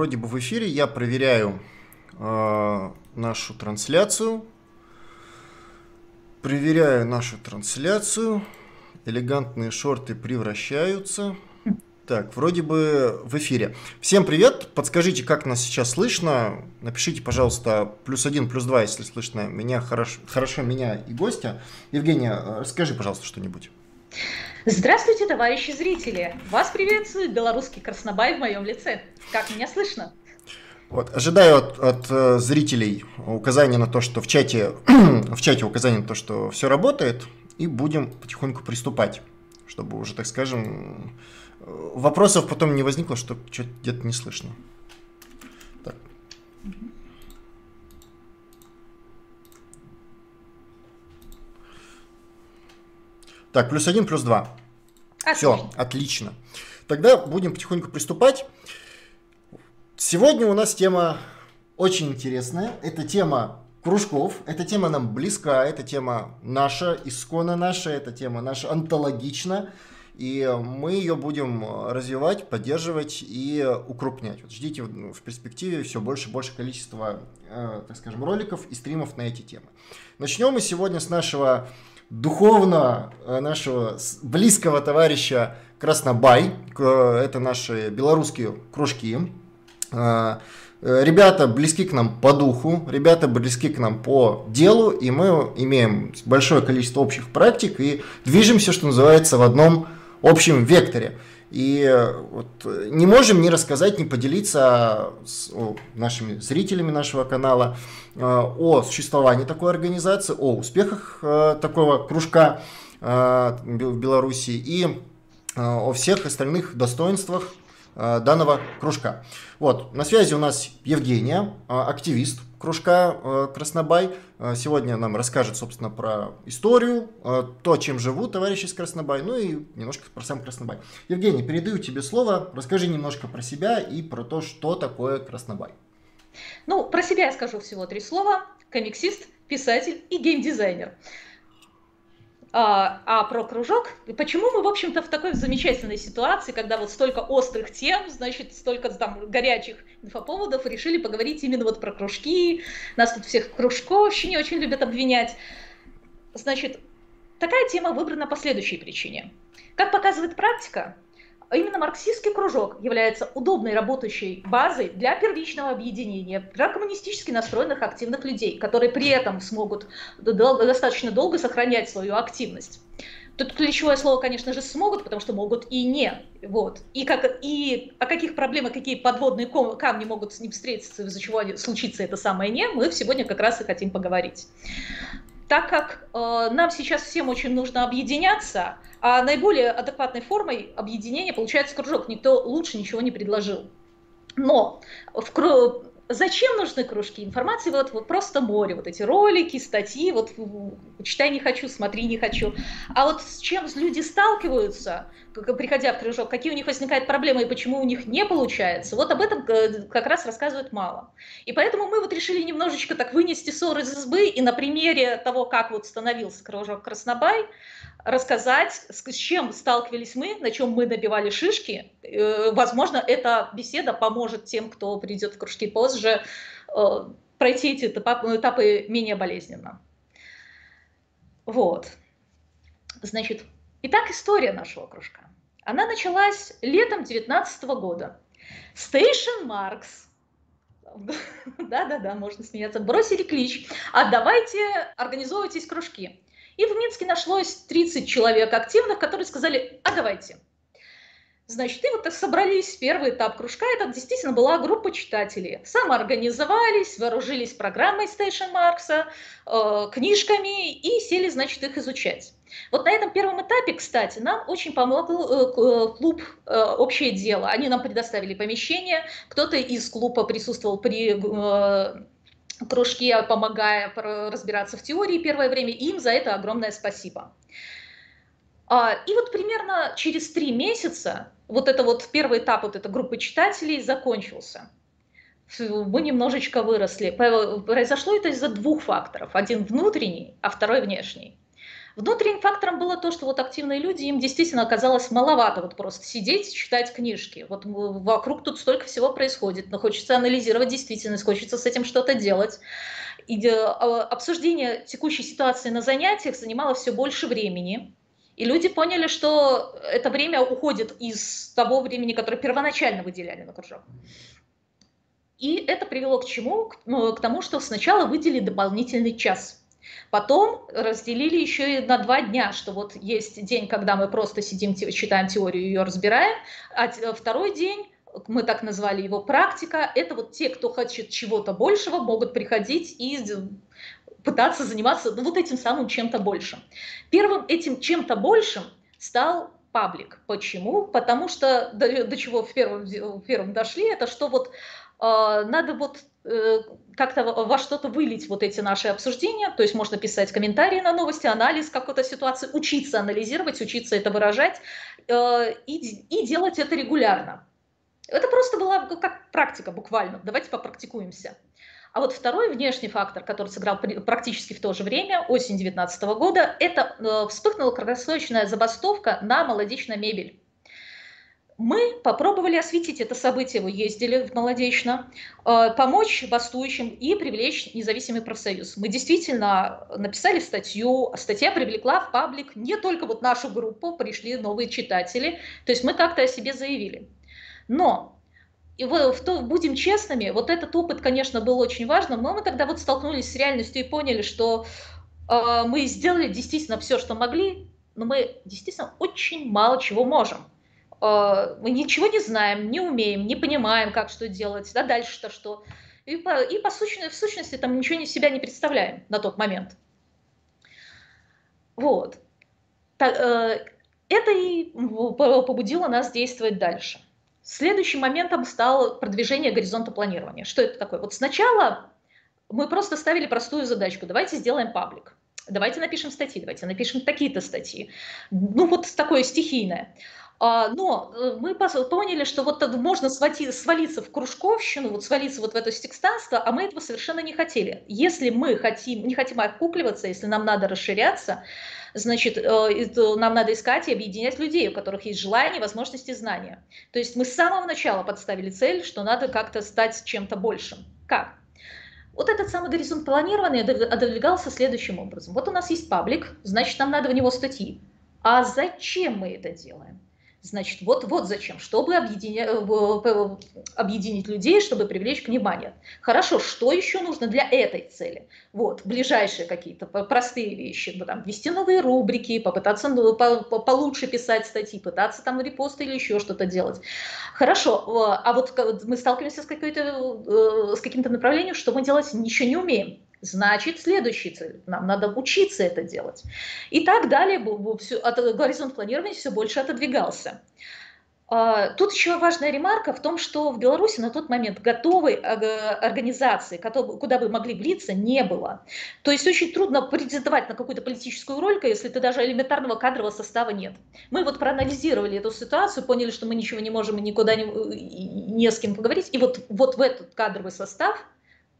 Вроде бы в эфире я проверяю э, нашу трансляцию. Проверяю нашу трансляцию. Элегантные шорты превращаются. Так, вроде бы в эфире. Всем привет. Подскажите, как нас сейчас слышно. Напишите, пожалуйста, плюс один, плюс два, если слышно меня хорошо, хорошо меня и гостя. Евгения, расскажи, пожалуйста, что-нибудь. Здравствуйте, товарищи зрители! Вас приветствует белорусский краснобай в моем лице. Как меня слышно? Вот, ожидаю от, от э, зрителей указания на то, что в чате, в чате указание на то, что все работает, и будем потихоньку приступать, чтобы уже, так скажем, э, вопросов потом не возникло, что что-то где-то не слышно. Так. Так, плюс один, плюс два. Все, отлично. Тогда будем потихоньку приступать. Сегодня у нас тема очень интересная. Это тема кружков. Эта тема нам близка, эта тема наша, исконно наша, эта тема наша антологична. И мы ее будем развивать, поддерживать и укрупнять. Вот ждите в перспективе все больше и больше количества, э, так скажем, роликов и стримов на эти темы. Начнем мы сегодня с нашего духовно э, нашего близкого товарища Краснобай. Это наши белорусские кружки. Э, ребята близки к нам по духу, ребята близки к нам по делу, и мы имеем большое количество общих практик и движемся, что называется, в одном общем векторе. И э, вот не можем не рассказать, не поделиться с нашими зрителями нашего канала э, о существовании такой организации, о успехах э, такого кружка э, в Беларуси и э, о всех остальных достоинствах э, данного кружка. Вот, на связи у нас Евгения, э, активист, кружка э, Краснобай. Э, сегодня нам расскажет, собственно, про историю, э, то, чем живут товарищи из Краснобай, ну и немножко про сам Краснобай. Евгений, передаю тебе слово. Расскажи немножко про себя и про то, что такое Краснобай. Ну, про себя я скажу всего три слова. Комиксист, писатель и геймдизайнер. А, а про кружок, почему мы, в общем-то, в такой замечательной ситуации, когда вот столько острых тем, значит, столько там горячих инфоповодов, решили поговорить именно вот про кружки, нас тут всех кружковщине очень любят обвинять. Значит, такая тема выбрана по следующей причине. Как показывает практика, именно марксистский кружок является удобной работающей базой для первичного объединения для коммунистически настроенных активных людей, которые при этом смогут достаточно долго сохранять свою активность. Тут ключевое слово, конечно же, смогут, потому что могут и не. Вот. И, как, и о каких проблемах, какие подводные камни могут с ним встретиться, из-за чего случится это самое не, мы сегодня как раз и хотим поговорить. Так как э, нам сейчас всем очень нужно объединяться, а наиболее адекватной формой объединения получается кружок. Никто лучше ничего не предложил. Но в, Зачем нужны кружки? Информации вот, вот просто море, вот эти ролики, статьи, вот читай не хочу, смотри не хочу. А вот с чем люди сталкиваются, приходя в кружок, какие у них возникают проблемы и почему у них не получается, вот об этом э, как раз рассказывают мало. И поэтому мы вот решили немножечко так вынести ссор из избы и на примере того, как вот становился кружок Краснобай, рассказать, с чем сталкивались мы, на чем мы набивали шишки. Э, возможно, эта беседа поможет тем, кто придет в кружки позже, э, пройти эти этапы, менее болезненно. Вот. Значит, итак, история нашего кружка. Она началась летом 19 года. Station Marks да-да-да, можно смеяться, бросили клич, а давайте организовывайтесь кружки. И в Минске нашлось 30 человек активных, которые сказали, а давайте. Значит, и вот собрались, первый этап кружка, это действительно была группа читателей. Самоорганизовались, вооружились программой Station Маркса, э, книжками и сели, значит, их изучать. Вот на этом первом этапе, кстати, нам очень помог э, э, клуб э, «Общее дело». Они нам предоставили помещение, кто-то из клуба присутствовал при кружки, помогая разбираться в теории первое время. Им за это огромное спасибо. А, и вот примерно через три месяца вот это вот первый этап вот этой группы читателей закончился. Мы немножечко выросли. Произошло это из-за двух факторов. Один внутренний, а второй внешний. Внутренним фактором было то, что вот активные люди, им действительно оказалось маловато вот просто сидеть, читать книжки. Вот вокруг тут столько всего происходит, но хочется анализировать действительность, хочется с этим что-то делать. И а, обсуждение текущей ситуации на занятиях занимало все больше времени. И люди поняли, что это время уходит из того времени, которое первоначально выделяли на кружок. И это привело к чему? К, ну, к тому, что сначала выделили дополнительный час – Потом разделили еще и на два дня, что вот есть день, когда мы просто сидим, читаем теорию, ее разбираем, а второй день мы так назвали его практика, это вот те, кто хочет чего-то большего, могут приходить и пытаться заниматься ну, вот этим самым чем-то большим. Первым этим чем-то большим стал паблик. Почему? Потому что до, до чего в первом, в первом дошли, это что вот э, надо вот как-то во что-то вылить вот эти наши обсуждения, то есть можно писать комментарии на новости, анализ какой-то ситуации, учиться анализировать, учиться это выражать э, и, и делать это регулярно. Это просто была как практика буквально, давайте попрактикуемся. А вот второй внешний фактор, который сыграл практически в то же время, осень 2019 года, это э, вспыхнула краткосрочная забастовка на молодечную мебель. Мы попробовали осветить это событие, вы ездили в Молодечно, э, помочь бастующим и привлечь независимый профсоюз. Мы действительно написали статью, статья привлекла в паблик не только вот нашу группу, пришли новые читатели, то есть мы как-то о себе заявили. Но и в, то, будем честными, вот этот опыт, конечно, был очень важным, но мы когда вот столкнулись с реальностью и поняли, что э, мы сделали действительно все, что могли, но мы действительно очень мало чего можем. А, мы ничего не знаем, не умеем, не понимаем, как что делать, да дальше-то что. И, по, и по сущности, в сущности там ничего не себя не представляем на тот момент. Вот. Э, это и побудило нас действовать дальше. Следующим моментом стало продвижение горизонта планирования. Что это такое? Вот сначала мы просто ставили простую задачку. Давайте сделаем паблик. Давайте напишем статьи, давайте напишем такие-то статьи. Ну вот такое стихийное. А, но э, мы поняли, что вот можно свалиться в кружковщину, вот свалиться вот в это секстанство, а мы этого совершенно не хотели. Если мы хотим, не хотим окукливаться, если нам надо расширяться, значит, э, нам надо искать и объединять людей, у которых есть желание, возможности, знания. То есть мы с самого начала подставили цель, что надо как-то стать чем-то большим. Как? Вот этот самый горизонт планирования отодвигался следующим образом. Вот у нас есть паблик, значит, нам надо в него статьи. А зачем мы это делаем? Значит, вот, вот зачем, чтобы объединя... Э, объединить людей, чтобы привлечь внимание. Хорошо, что еще нужно для этой цели? Вот, ближайшие какие-то простые вещи, ну, там, ввести новые рубрики, попытаться ну, по, по, получше писать статьи, пытаться там репосты или еще что-то делать. Хорошо, а вот мы сталкиваемся с, э, с каким-то направлением, что мы делать ничего не умеем. Значит, следующий цель. Нам надо учиться это делать. И так далее. Горизонт планирования все больше отодвигался. А, тут еще важная ремарка в том, что в Беларуси на тот момент готовой организации, куда бы могли влиться, не было. То есть очень трудно претендовать на какую-то политическую роль, если ты даже элементарного кадрового состава нет. Мы вот проанализировали эту ситуацию, поняли, что мы ничего не можем и никуда не, не с кем поговорить. И вот, вот в этот кадровый состав,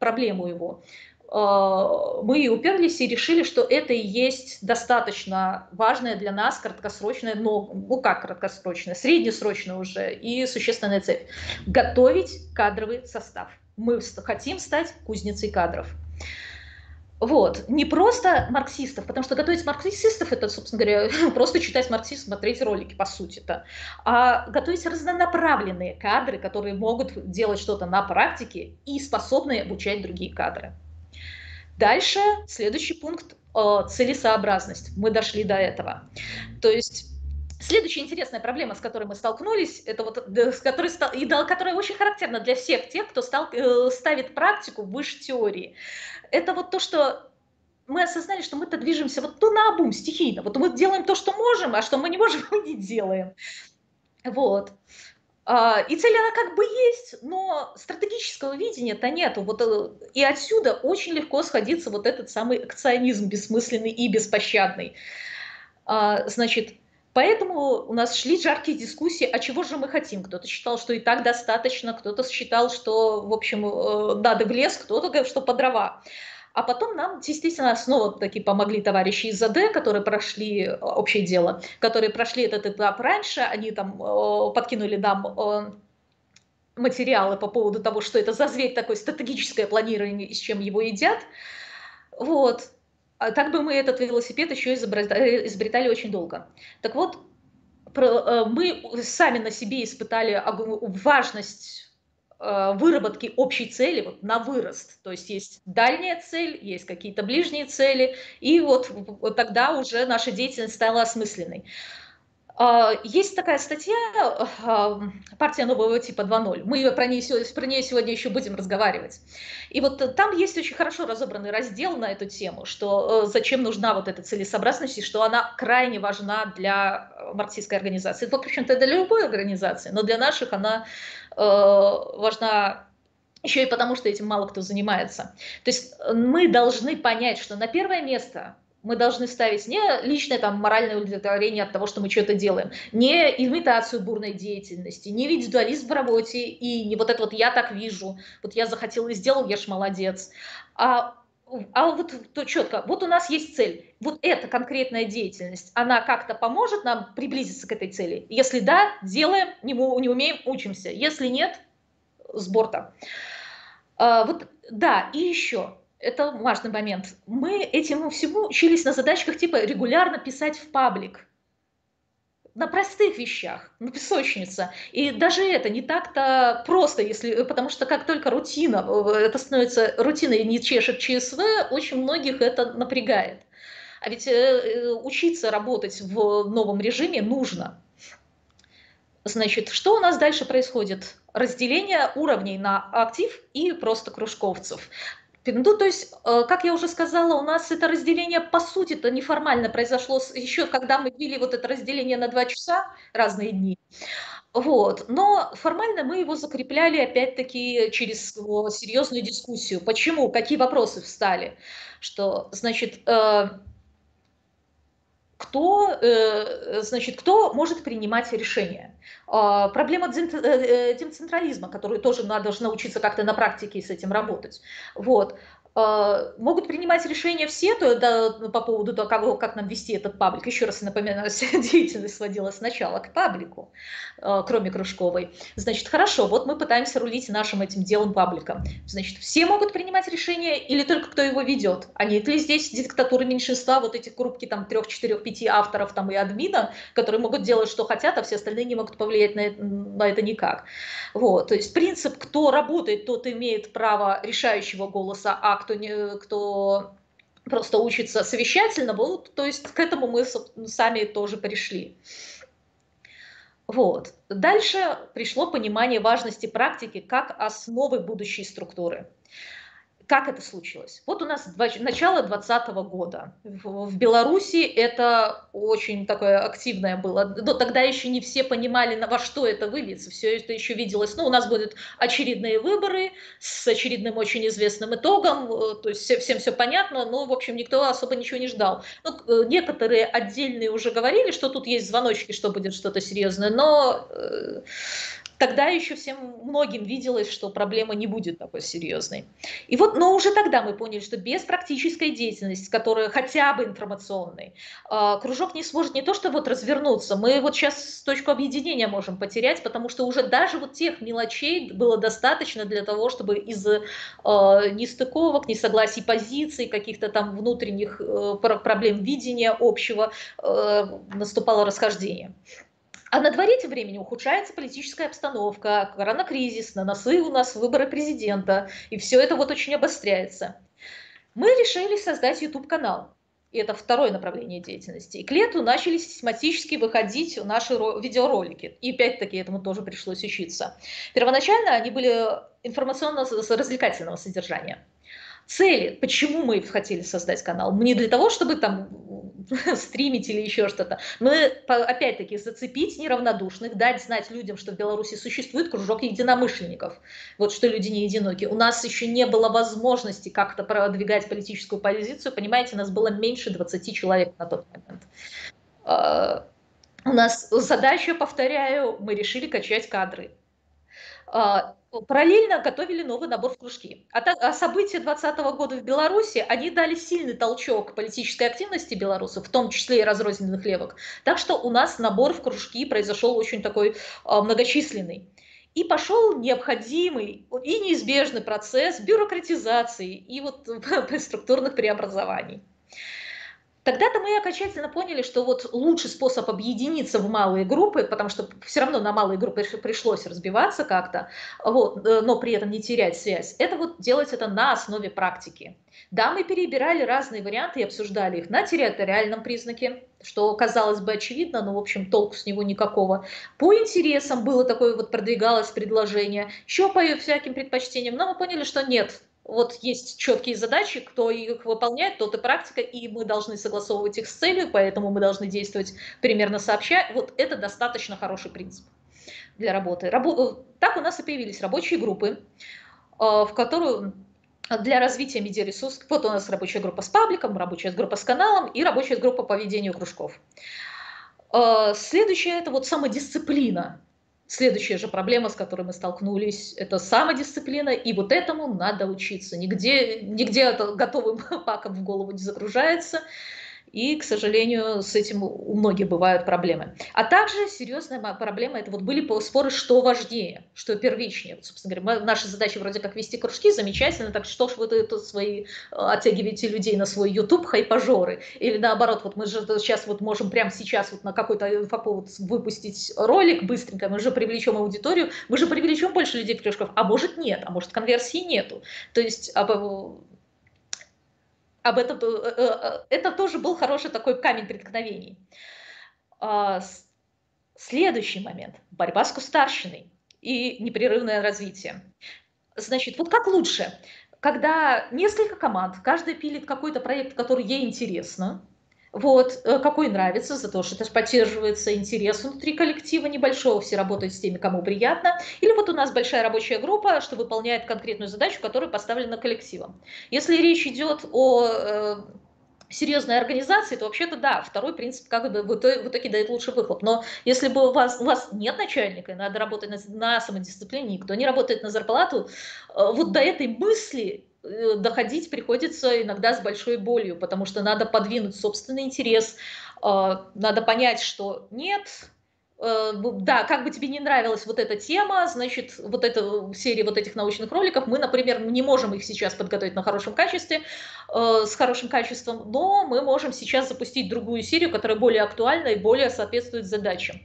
проблему его, мы уперлись и решили, что это и есть достаточно важная для нас краткосрочная, но, ну как краткосрочная, среднесрочная уже и существенная цель. Готовить кадровый состав. Мы хотим стать кузницей кадров. Вот. Не просто марксистов, потому что готовить марксистов это, собственно говоря, просто читать марксистов, смотреть ролики, по сути-то. А готовить разнонаправленные кадры, которые могут делать что-то на практике и способны обучать другие кадры. Дальше следующий пункт э, целесообразность. Мы дошли до этого. То есть Следующая интересная проблема, с которой мы столкнулись, это вот, с которой, и которая очень характерна для всех тех, кто стал, э, ставит практику выше теории. Это вот то, что мы осознали, что мы-то движемся вот то на обум, стихийно. Вот мы делаем то, что можем, а что мы не можем, мы не делаем. Вот. А, и цель она как бы есть, но стратегического видения-то нету. Вот, э, и отсюда очень легко сходится вот этот самый акционизм бессмысленный и беспощадный. А, значит, Поэтому у нас шли жаркие дискуссии, а чего же мы хотим. Кто-то считал, что и так достаточно, кто-то считал, что, в общем, э, надо в лес, кто-то говорил, что по дрова. А потом нам, естественно, снова таки помогли товарищи из АД, которые прошли э, общее дело, которые прошли этот этап раньше, они там э, подкинули нам э, материалы по поводу того, что это за зверь такое стратегическое планирование и с чем его едят. Вот. А так бы мы этот велосипед еще изобретали, очень долго. Так вот, мы сами на себе испытали важность выработки общей цели вот, на вырост. То есть есть дальняя цель, есть какие-то ближние цели, и вот, вот тогда уже наша деятельность стала осмысленной. А, есть такая статья а, «Партия нового типа 2.0». Мы про нее, про нее сегодня еще будем разговаривать. И вот там есть очень хорошо разобранный раздел на эту тему, что э, зачем нужна вот эта целесообразность, и что она крайне важна для марксистской организации. Это, в общем-то, для любой организации, но для наших она э, важна еще и потому, что этим мало кто занимается. То есть мы должны понять, что на первое место мы должны ставить не личное там моральное удовлетворение от того, что мы что-то делаем, не имитацию бурной деятельности, не индивидуализм в работе и не вот это вот «я так вижу», вот я захотел и сделал, я ж молодец, а а вот то четко, вот у нас есть цель, вот эта конкретная деятельность, она как-то поможет нам приблизиться к этой цели? Если да, делаем, не, не умеем, учимся. Если нет, с борта. А, вот, да, и еще, это важный момент. Мы этому всему учились на задачках типа регулярно писать в паблик. На простых вещах, на песочнице. И даже это не так-то просто, если, потому что как только рутина, э, это становится рутиной не чешет ЧСВ, очень многих это напрягает. А ведь э, э, учиться работать в новом режиме нужно. Значит, что у нас дальше происходит? Разделение уровней на актив и просто кружковцев. Ну, то есть, э, как я уже сказала, у нас это разделение, по сути, это неформально произошло еще, когда мы ввели вот это разделение на два часа, разные дни. Вот. Но формально мы его закрепляли, опять-таки, через серьезную дискуссию. Почему? Какие вопросы встали? Что, значит, э, кто, э, значит, кто может принимать решения. А, проблема э, э, децентрализма, которую тоже надо научиться как-то на практике с этим работать. Вот. А, могут принимать решения все то, да, по поводу того, как, как нам вести этот паблик. Еще раз напоминаю, деятельность сводилась сначала к паблику, а, кроме кружковой. Значит, хорошо, вот мы пытаемся рулить нашим этим делом пабликом. Значит, все могут принимать решения или только кто его ведет? А нет ли здесь диктатуры меньшинства, вот эти группки там трех, четырех, пяти авторов там и админа, которые могут делать, что хотят, а все остальные не могут повлиять на это, на это никак. Вот, то есть принцип, кто работает, тот имеет право решающего голоса, а кто, не, кто просто учится совещательно, вот, то есть к этому мы сами тоже пришли. Вот. Дальше пришло понимание важности практики как основы будущей структуры. Как это случилось? Вот у нас начало 2020 года. В Беларуси это очень такое активное было. Но тогда еще не все понимали, во что это выльется. Все это еще виделось. Ну, у нас будут очередные выборы с очередным очень известным итогом. Э, то есть всем все понятно, но, в общем, никто особо ничего не ждал. Ну, э, некоторые отдельные уже говорили, что тут есть звоночки, что будет что-то серьезное, но э, тогда еще всем многим виделось, что проблема не будет такой серьезной. И вот, но уже тогда мы поняли, что без практической деятельности, которая хотя бы информационной, а, кружок не сможет не то что вот развернуться, мы вот сейчас точку объединения можем потерять, потому что уже даже вот тех мелочей было достаточно для того, чтобы из а, нестыковок, несогласий позиций, каких-то там внутренних э, проблем видения общего э, наступало расхождение. А на дворе тем временем ухудшается политическая обстановка, коронакризис, на носы у нас выборы президента, и все это вот очень обостряется. Мы решили создать YouTube-канал. И это второе направление деятельности. И к лету начали систематически выходить наши видеоролики. И опять-таки этому тоже пришлось учиться. Первоначально они были информационно-развлекательного содержания цели, почему мы хотели создать канал. Не для того, чтобы там стримить или еще что-то. Мы, опять-таки, зацепить неравнодушных, дать знать людям, что в Беларуси существует кружок единомышленников. Вот что люди не одиноки. У нас еще не было возможности как-то продвигать политическую позицию. Понимаете, нас было меньше 20 человек на тот момент. А, у нас задача, повторяю, мы решили качать кадры. Параллельно готовили новый набор в кружки. А, так, а события 2020 года в Беларуси, они дали сильный толчок политической активности белорусов, в том числе и разрозненных левых. Так что у нас набор в кружки произошел очень такой а, многочисленный. И пошел необходимый и неизбежный процесс бюрократизации и вот структурных преобразований. Тогда-то мы окончательно поняли, что вот лучший способ объединиться в малые группы, потому что все равно на малые группы пришлось разбиваться как-то, вот, э, но при этом не терять связь, это вот делать это на основе практики. Да, мы перебирали разные варианты и обсуждали их на территориальном признаке, что казалось бы очевидно, но в общем толку с него никакого. По интересам было такое вот продвигалось предложение, еще по всяким предпочтениям, но мы поняли, что нет, вот есть четкие задачи, кто их выполняет, тот и практика, и мы должны согласовывать их с целью, поэтому мы должны действовать примерно сообща. Вот это достаточно хороший принцип для работы. Рабо... Э, так у нас и появились рабочие группы, э, в которую для развития медиаресурсов, вот у нас рабочая группа с пабликом, рабочая группа с каналом и рабочая группа по ведению кружков. Э, следующее – это вот самодисциплина Следующая же проблема, с которой мы столкнулись, это самодисциплина, и вот этому надо учиться. Нигде, нигде это готовым паком в голову не загружается. И, к сожалению, с этим у многих бывают проблемы. А также серьезная проблема, это вот были споры, что важнее, что первичнее. Вот, собственно говоря, наша задача вроде как вести кружки, замечательно, так что ж вы тут свои э, оттягиваете людей на свой YouTube хайпажоры? Или наоборот, вот мы же сейчас вот можем прямо сейчас вот на какой-то инфоповод выпустить ролик быстренько, мы же привлечем аудиторию, мы же привлечем больше людей в кружков, а может нет, а может конверсии нету. То есть об этом, э, э, э, это тоже был хороший такой камень преткновений. А, следующий момент – борьба с кустарщиной и непрерывное развитие. Значит, вот как лучше, когда несколько команд, каждая пилит какой-то проект, который ей интересно, вот, э, какой нравится, за то, что это поддерживается интерес внутри коллектива небольшого, все работают с теми, кому приятно. Или вот у нас большая рабочая группа, что выполняет конкретную задачу, которая поставлена коллективом. Если речь идет о э, серьезной организации, то вообще-то да, второй принцип как бы в итоге, в итоге дает лучший выхлоп. Но если бы у вас, у вас нет начальника, и надо работать на, на самодисциплине, никто не работает на зарплату, э, вот до этой мысли доходить приходится иногда с большой болью, потому что надо подвинуть собственный интерес, а, надо понять, что нет, э, да, как бы тебе не нравилась вот эта тема, значит, вот эта серия вот этих научных роликов, мы, например, не можем их сейчас подготовить на хорошем качестве, э, с хорошим качеством, но мы можем сейчас запустить другую серию, которая более актуальна и более соответствует задачам.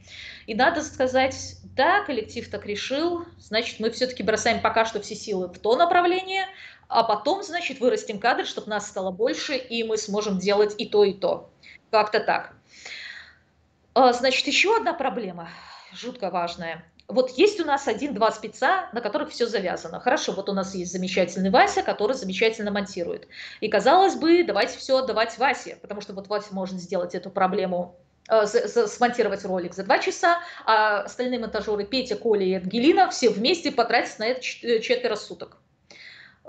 И надо сказать, да, коллектив так решил, значит, мы все-таки бросаем пока что все силы в то направление, а потом, значит, вырастим кадр, чтобы нас стало больше, и мы сможем делать и то, и то. Как-то так. А, значит, еще одна проблема, жутко важная. Вот есть у нас один-два спеца, на которых все завязано. Хорошо, вот у нас есть замечательный Вася, который замечательно монтирует. И казалось бы, давайте все отдавать Васе, потому что вот Вася может сделать эту проблему э, смонтировать ролик за два часа, а остальные монтажеры Петя, Коля и Ангелина все вместе потратят на это четверо суток.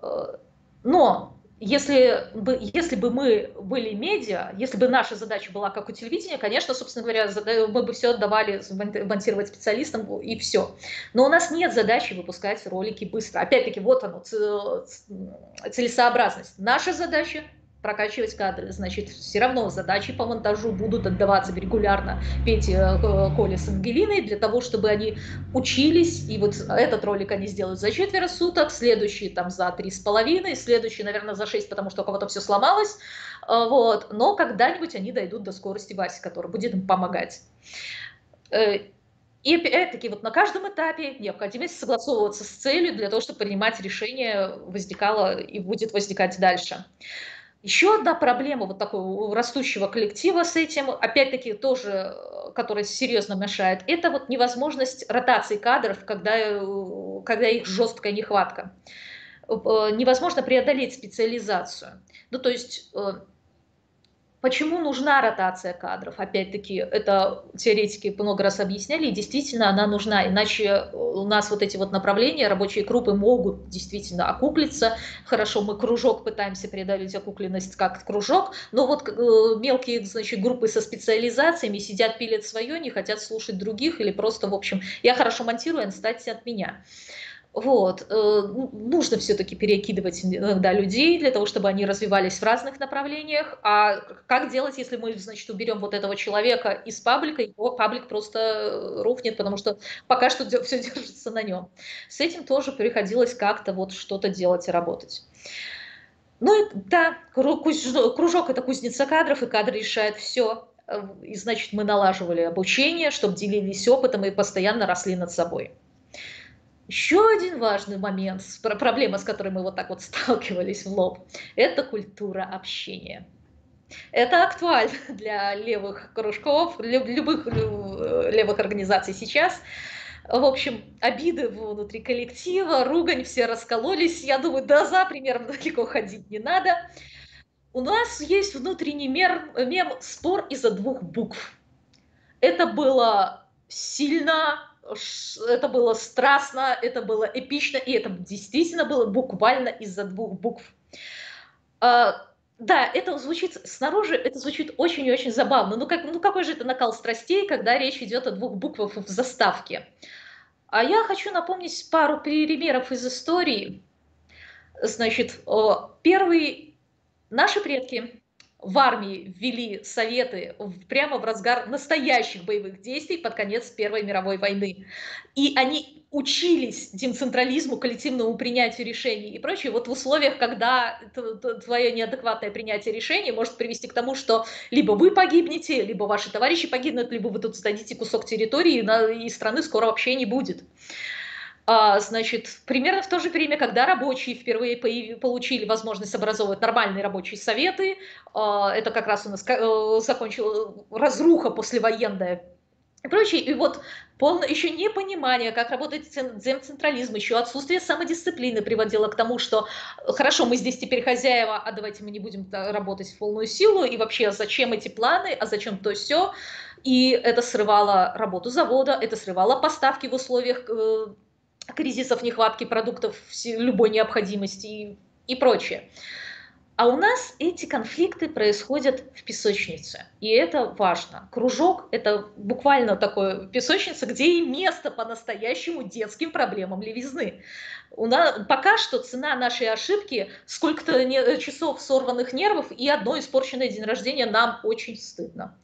Э, но если бы, если бы мы были медиа, если бы наша задача была как у телевидения, конечно, собственно говоря, мы бы все отдавали монтировать специалистам и все. Но у нас нет задачи выпускать ролики быстро. Опять-таки, вот оно, целесообразность. Наша задача прокачивать кадры. Значит, все равно задачи по монтажу будут отдаваться регулярно Пете, э, Коле с Ангелиной для того, чтобы они учились. И вот этот ролик они сделают за четверо суток, следующий там за три с половиной, следующий, наверное, за шесть, потому что у кого-то все сломалось. Э, вот. Но когда-нибудь они дойдут до скорости Васи, который будет им помогать. Э, и опять-таки вот на каждом этапе необходимость согласовываться с целью для того, чтобы принимать решение возникала и будет возникать дальше. Еще одна проблема вот такого растущего коллектива с этим, опять-таки тоже, э, которая серьезно мешает, это вот невозможность ротации кадров, когда, э, когда их жесткая нехватка. Э, невозможно преодолеть специализацию. Ну, то есть Почему нужна ротация кадров? Опять-таки, это теоретики много раз объясняли, и действительно она нужна, иначе у нас вот эти вот направления, рабочие группы могут действительно окуклиться. Хорошо, мы кружок пытаемся преодолеть окукленность как кружок, но вот э, мелкие, значит, группы со специализациями сидят, пилят свое, не хотят слушать других или просто, в общем, я хорошо монтирую, отстаньте от меня. Вот. Э, ну, нужно все-таки перекидывать иногда людей для того, чтобы они развивались в разных направлениях. А как делать, если мы, значит, уберем вот этого человека из паблика, его паблик просто э, рухнет, потому что пока что все держится на нем. С этим тоже приходилось как-то вот что-то делать и работать. Ну, да, кружок – это кузница кадров, и кадры решают все. Э, и, значит, мы налаживали обучение, чтобы делились опытом и постоянно росли над собой. Еще один важный момент, проблема, с которой мы вот так вот сталкивались в лоб, это культура общения. Это актуально для левых кружков, любых э, левых организаций сейчас. В общем, обиды внутри коллектива, ругань, все раскололись. Я думаю, да за примером далеко ходить не надо. У нас есть внутренний мер, мем «спор из-за двух букв». Это было сильно, это было страстно, это было эпично, и это действительно было буквально из-за двух букв. А, да, это звучит снаружи, это звучит очень и очень забавно. Ну, как, ну какой же это накал страстей, когда речь идет о двух буквах в заставке? А я хочу напомнить пару примеров из истории. Значит, первый, наши предки в армии ввели советы прямо в разгар настоящих боевых действий под конец Первой мировой войны. И они учились децентрализму, коллективному принятию решений и прочее. Вот в условиях, когда твое неадекватное принятие решений может привести к тому, что либо вы погибнете, либо ваши товарищи погибнут, либо вы тут сдадите кусок территории, и страны скоро вообще не будет. А, значит, примерно в то же время, когда рабочие впервые получили возможность образовывать нормальные рабочие советы, а, это как раз у нас э, закончила разруха послевоенная и прочее. И вот полное еще непонимание, как работает демцентрализм, еще отсутствие самодисциплины приводило к тому, что хорошо, мы здесь теперь хозяева, а давайте мы не будем работать в полную силу, и вообще зачем эти планы, а зачем то все. И это срывало работу завода, это срывало поставки в условиях э, кризисов, нехватки продуктов любой необходимости и, и прочее. А у нас эти конфликты происходят в песочнице, и это важно. Кружок – это буквально такое песочница, где и место по-настоящему детским проблемам левизны. У нас, пока что цена нашей ошибки – сколько-то часов сорванных нервов и одно испорченное день рождения нам очень стыдно.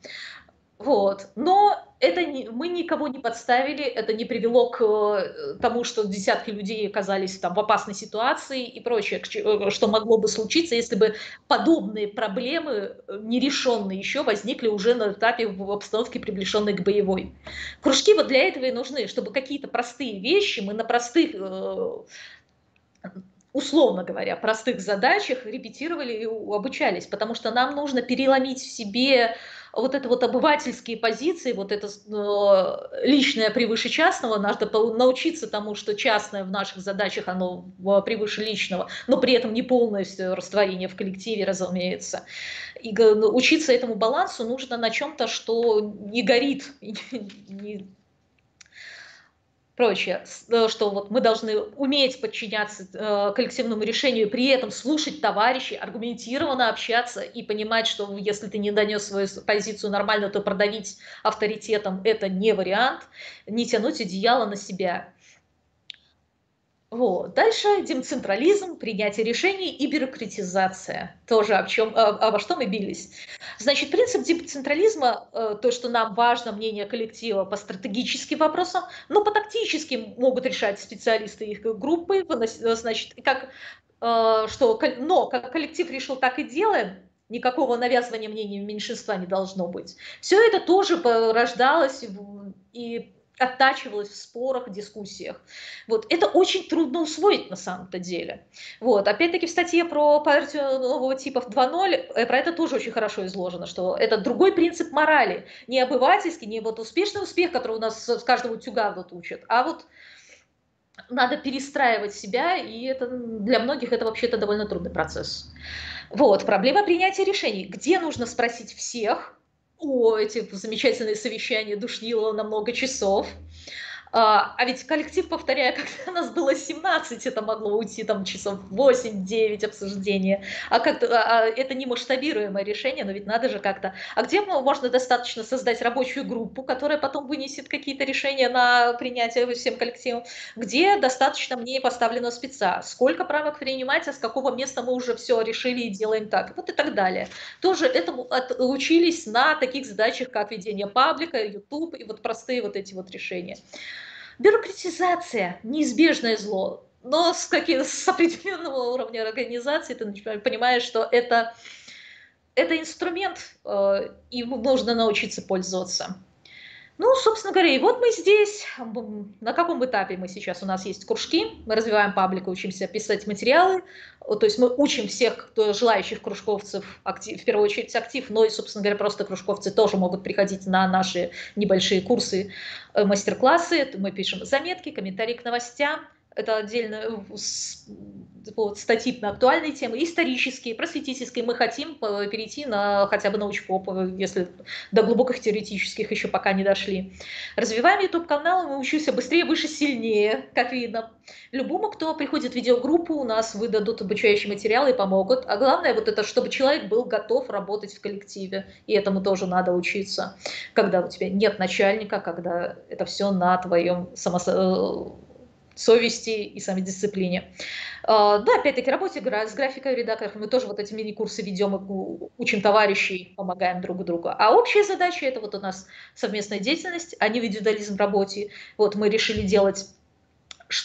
Вот. Но это не, мы никого не подставили, это не привело к э, тому, что десятки людей оказались там в опасной ситуации и прочее, э, что могло бы случиться, если бы подобные проблемы, э, нерешенные еще, возникли уже на этапе в обстановке, приближенной к боевой. Кружки вот для этого и нужны, чтобы какие-то простые вещи мы на простых условно говоря, простых задачах репетировали и обучались, потому что нам нужно переломить в себе вот это вот обывательские позиции, вот это э, личное превыше частного, надо научиться тому, что частное в наших задачах, оно превыше личного, но при этом не полностью растворение в коллективе, разумеется. И учиться этому балансу нужно на чем-то, что не горит, не прочее, э, что вот мы должны уметь подчиняться э, коллективному решению, при этом слушать товарищей, аргументированно общаться и понимать, что если ты не донес свою позицию нормально, то продавить авторитетом это не вариант, не тянуть одеяло на себя. Вот. Дальше децентрализм, принятие решений и бюрократизация. Тоже об чем, обо что мы бились. Значит, принцип децентрализма, э, то, что нам важно мнение коллектива по стратегическим вопросам, но по тактическим могут решать специалисты их группы, значит, как, э, что, но как коллектив решил, так и делаем, никакого навязывания мнений меньшинства не должно быть. Все это тоже порождалось и оттачивалось в спорах, дискуссиях. Вот. Это очень трудно усвоить на самом-то деле. Вот. Опять-таки в статье про партию нового типа 2.0 э, про это тоже очень хорошо изложено, что это другой принцип морали. Не обывательский, не вот успешный успех, который у нас с каждого утюга вот учат, а вот надо перестраивать себя, и это для многих это вообще-то довольно трудный процесс. Вот, проблема принятия решений. Где нужно спросить всех? О, эти замечательные совещания душнило на много часов. А, а ведь коллектив, повторяю, когда нас было 17, это могло уйти там часов 8-9 обсуждения. А как а, а, это не масштабируемое решение, но ведь надо же как-то. А где можно достаточно создать рабочую группу, которая потом вынесет какие-то решения на принятие всем коллективом? Где достаточно мне поставленного спеца? Сколько правок принимать, а с какого места мы уже все решили и делаем так? Вот и так далее. Тоже этому учились на таких задачах, как ведение паблика, YouTube и вот простые вот эти вот решения. Бюрократизация – неизбежное зло, но с, каким, с определенного уровня организации ты понимаешь, что это, это инструмент, э, и нужно научиться пользоваться. Ну, собственно говоря, и вот мы здесь. На каком этапе мы сейчас? У нас есть кружки, мы развиваем паблик, учимся писать материалы. То есть мы учим всех кто, желающих кружковцев, актив, в первую очередь актив, но и, собственно говоря, просто кружковцы тоже могут приходить на наши небольшие курсы, э, мастер-классы. Мы пишем заметки, комментарии к новостям, это отдельно э, вот, статьи на актуальные темы, исторические, просветительские. Мы хотим э, перейти на хотя бы научпоп, э, если до глубоких теоретических еще пока не дошли. Развиваем YouTube-канал, мы учимся быстрее, выше, сильнее, как видно. Любому, кто приходит в видеогруппу, у нас выдадут обучающие материалы и помогут. А главное, вот это, чтобы человек был готов работать в коллективе. И этому тоже надо учиться. Когда у тебя нет начальника, когда это все на твоем самосознании совести и самодисциплине. А, да, опять-таки, работе с графикой редакторов мы тоже вот эти мини-курсы ведем, учим товарищей, помогаем друг другу. А общая задача – это вот у нас совместная деятельность, а не индивидуализм в работе. Вот мы решили делать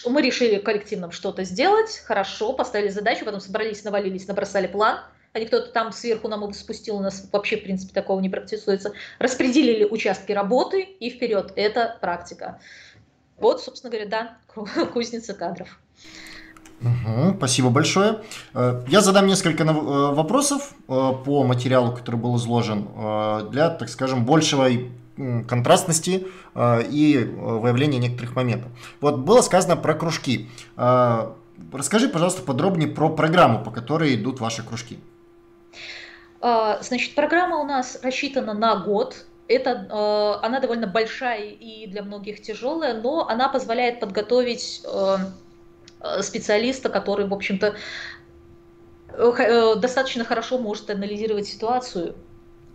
мы решили коллективно что-то сделать, хорошо, поставили задачу, потом собрались, навалились, набросали план, а не кто-то там сверху нам спустил, у нас вообще, в принципе, такого не практикуется. Распределили участки работы и вперед. Это практика. Вот, собственно говоря, да, кузница кадров. Угу, спасибо большое. Э, я задам несколько э, вопросов э, по материалу, который был изложен, для, так скажем, большей контрастности и выявления некоторых моментов. Вот было сказано про кружки. Расскажи, пожалуйста, подробнее про программу, по которой идут ваши кружки. Значит, программа у нас рассчитана на год. Это, э, она довольно большая и для многих тяжелая, но она позволяет подготовить э, э, специалиста, который, в общем-то, достаточно хорошо может анализировать ситуацию.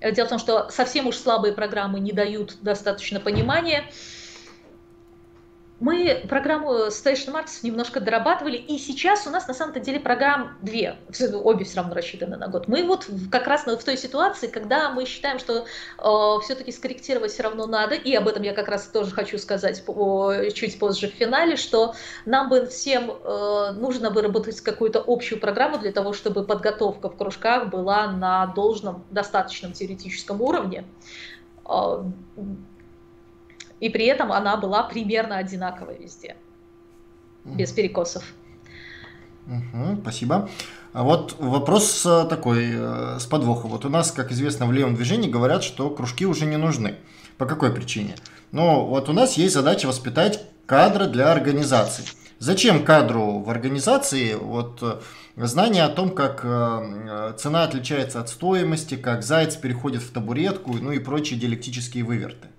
Дело в том, что совсем уж слабые программы не дают достаточно понимания, мы программу Station Marks немножко дорабатывали, и сейчас у нас на самом-то деле программ две, обе все равно рассчитаны на год. Мы вот как раз в той ситуации, когда мы считаем, что э, все-таки скорректировать все равно надо, и об этом я как раз тоже хочу сказать чуть позже в финале, что нам бы всем э, нужно выработать какую-то общую программу для того, чтобы подготовка в кружках была на должном, достаточном теоретическом уровне э, и при этом она была примерно одинаковой везде, без перекосов. Угу, спасибо. А вот вопрос э, такой, э, с подвохом. Вот у нас, как известно, в левом движении говорят, что кружки уже не нужны. По какой причине? Ну, вот у нас есть задача воспитать кадры для организации. Зачем кадру в организации вот э, знание о том, как цена отличается от стоимости, как заяц переходит в табуретку, ну и прочие диалектические выверты?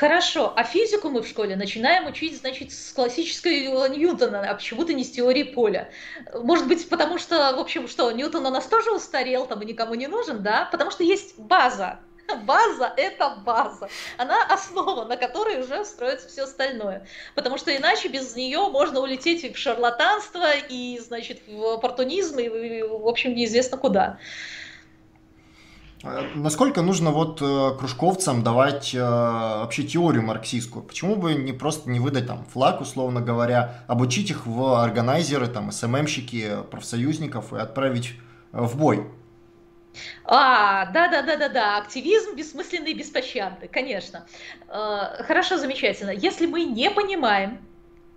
Хорошо, а физику мы в школе начинаем учить, значит, с классической Ньютона, а почему-то не с теории поля. Может быть, потому что, в общем, что, Ньютон у нас тоже устарел, там и никому не нужен, да? Потому что есть база. База – это база. Она основа, на которой уже строится все остальное. Потому что иначе без нее можно улететь в шарлатанство, и, значит, в оппортунизм, и, в общем, неизвестно куда. А насколько нужно вот э, кружковцам давать э, вообще теорию марксистскую? Почему бы не просто не выдать там флаг, условно говоря, обучить их в органайзеры, там, СММщики, профсоюзников и отправить э, в бой? А, да, да, да, да, да, активизм бессмысленный и беспощадный, конечно. Хорошо, замечательно. Если мы не понимаем, Э,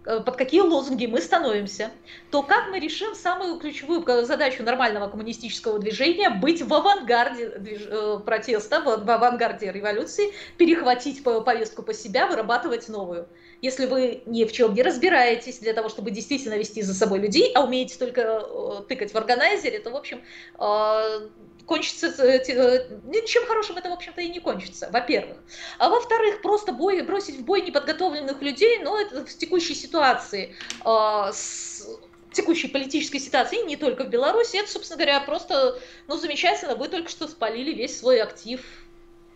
под какие лозунги мы становимся, то как мы решим самую ключевую задачу нормального коммунистического движения быть в авангарде э, протеста, в авангарде революции, перехватить повестку по себя, вырабатывать новую. Если вы ни в чем не разбираетесь для того, чтобы действительно вести за собой людей, а умеете только э, тыкать в органайзере, то, в общем, кончится э, ничем хорошим это, в общем-то, и не кончится, во-первых. А во-вторых, просто бой, бросить в бой неподготовленных людей, ну, это в текущей ситуации, э, с текущей политической ситуации, не только в Беларуси, это, собственно говоря, просто, ну, замечательно, вы только что спалили весь свой актив,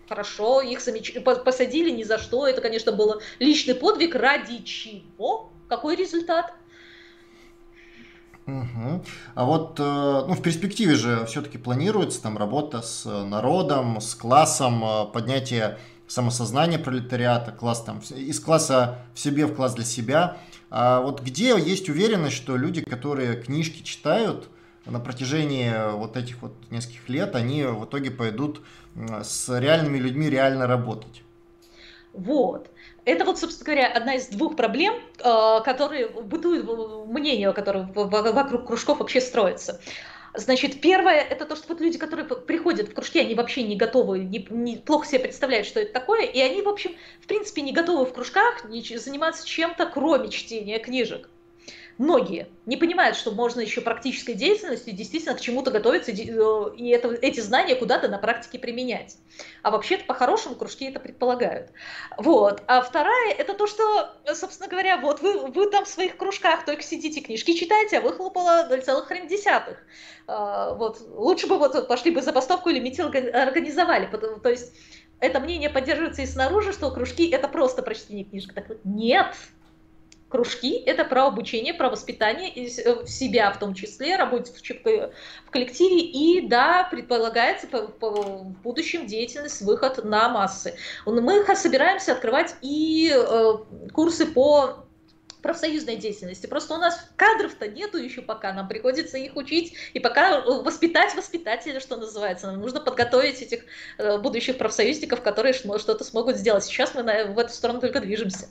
хорошо, их замеч... посадили ни за что, это, конечно, было личный подвиг, ради чего, какой результат – Угу. А вот э, ну, в перспективе же все-таки планируется там работа с народом, с классом, э, поднятие самосознания пролетариата, класс там из класса в себе в класс для себя. А вот где есть уверенность, что люди, которые книжки читают на протяжении вот этих вот нескольких лет, они в итоге пойдут с реальными людьми реально работать? Вот. Это вот, собственно говоря, одна из двух проблем, э, которые бытуют, мнение, которое вокруг кружков вообще строится. Значит, первое, это то, что вот люди, которые приходят в кружки, они вообще не готовы, не, не, плохо себе представляют, что это такое, и они, в общем, в принципе, не готовы в кружках заниматься чем-то, кроме чтения книжек многие не понимают, что можно еще практической деятельностью действительно к чему-то готовиться и э, это, эти знания куда-то на практике применять. А вообще-то по-хорошему кружки это предполагают. Вот. А вторая это то, что, собственно говоря, вот вы, вы там в своих кружках только сидите, книжки читаете, а выхлопало 0,3. А, вот. Лучше бы вот пошли бы забастовку или митинг организовали. То есть это мнение поддерживается и снаружи, что кружки это просто прочтение книжек. Так вот, нет, Кружки – это про обучение, про воспитание э, себя в том числе, работать в коллективе и, да, предполагается в будущем деятельность, выход на массы. Мы собираемся открывать и э, курсы по профсоюзной деятельности. Просто у нас кадров-то нету еще пока, нам приходится их учить, и пока э, воспитать воспитателя, что называется. Нам нужно подготовить этих будущих профсоюзников, которые что-то смогут сделать. Сейчас мы в эту сторону только движемся.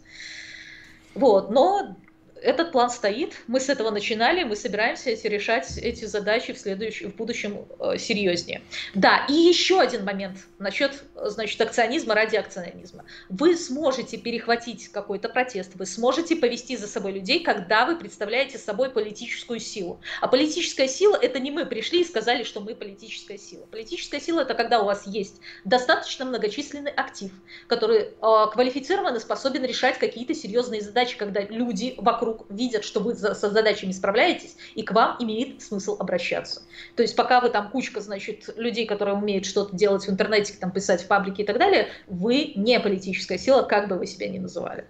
Вот, но этот план стоит, мы с этого начинали, мы собираемся эти, решать эти задачи в, следующем, в будущем э, серьезнее. Да, и еще один момент насчет значит, акционизма ради акционизма. Вы сможете перехватить какой-то протест, вы сможете повести за собой людей, когда вы представляете собой политическую силу. А политическая сила – это не мы пришли и сказали, что мы политическая сила. Политическая сила – это когда у вас есть достаточно многочисленный актив, который э, квалифицирован способен решать какие-то серьезные задачи, когда люди вокруг вокруг видят, что вы со задачами справляетесь, и к вам имеет смысл обращаться. То есть пока вы там кучка, значит, людей, которые умеют что-то делать в интернете, там писать в паблике и так далее, вы не политическая сила, как бы вы себя ни называли.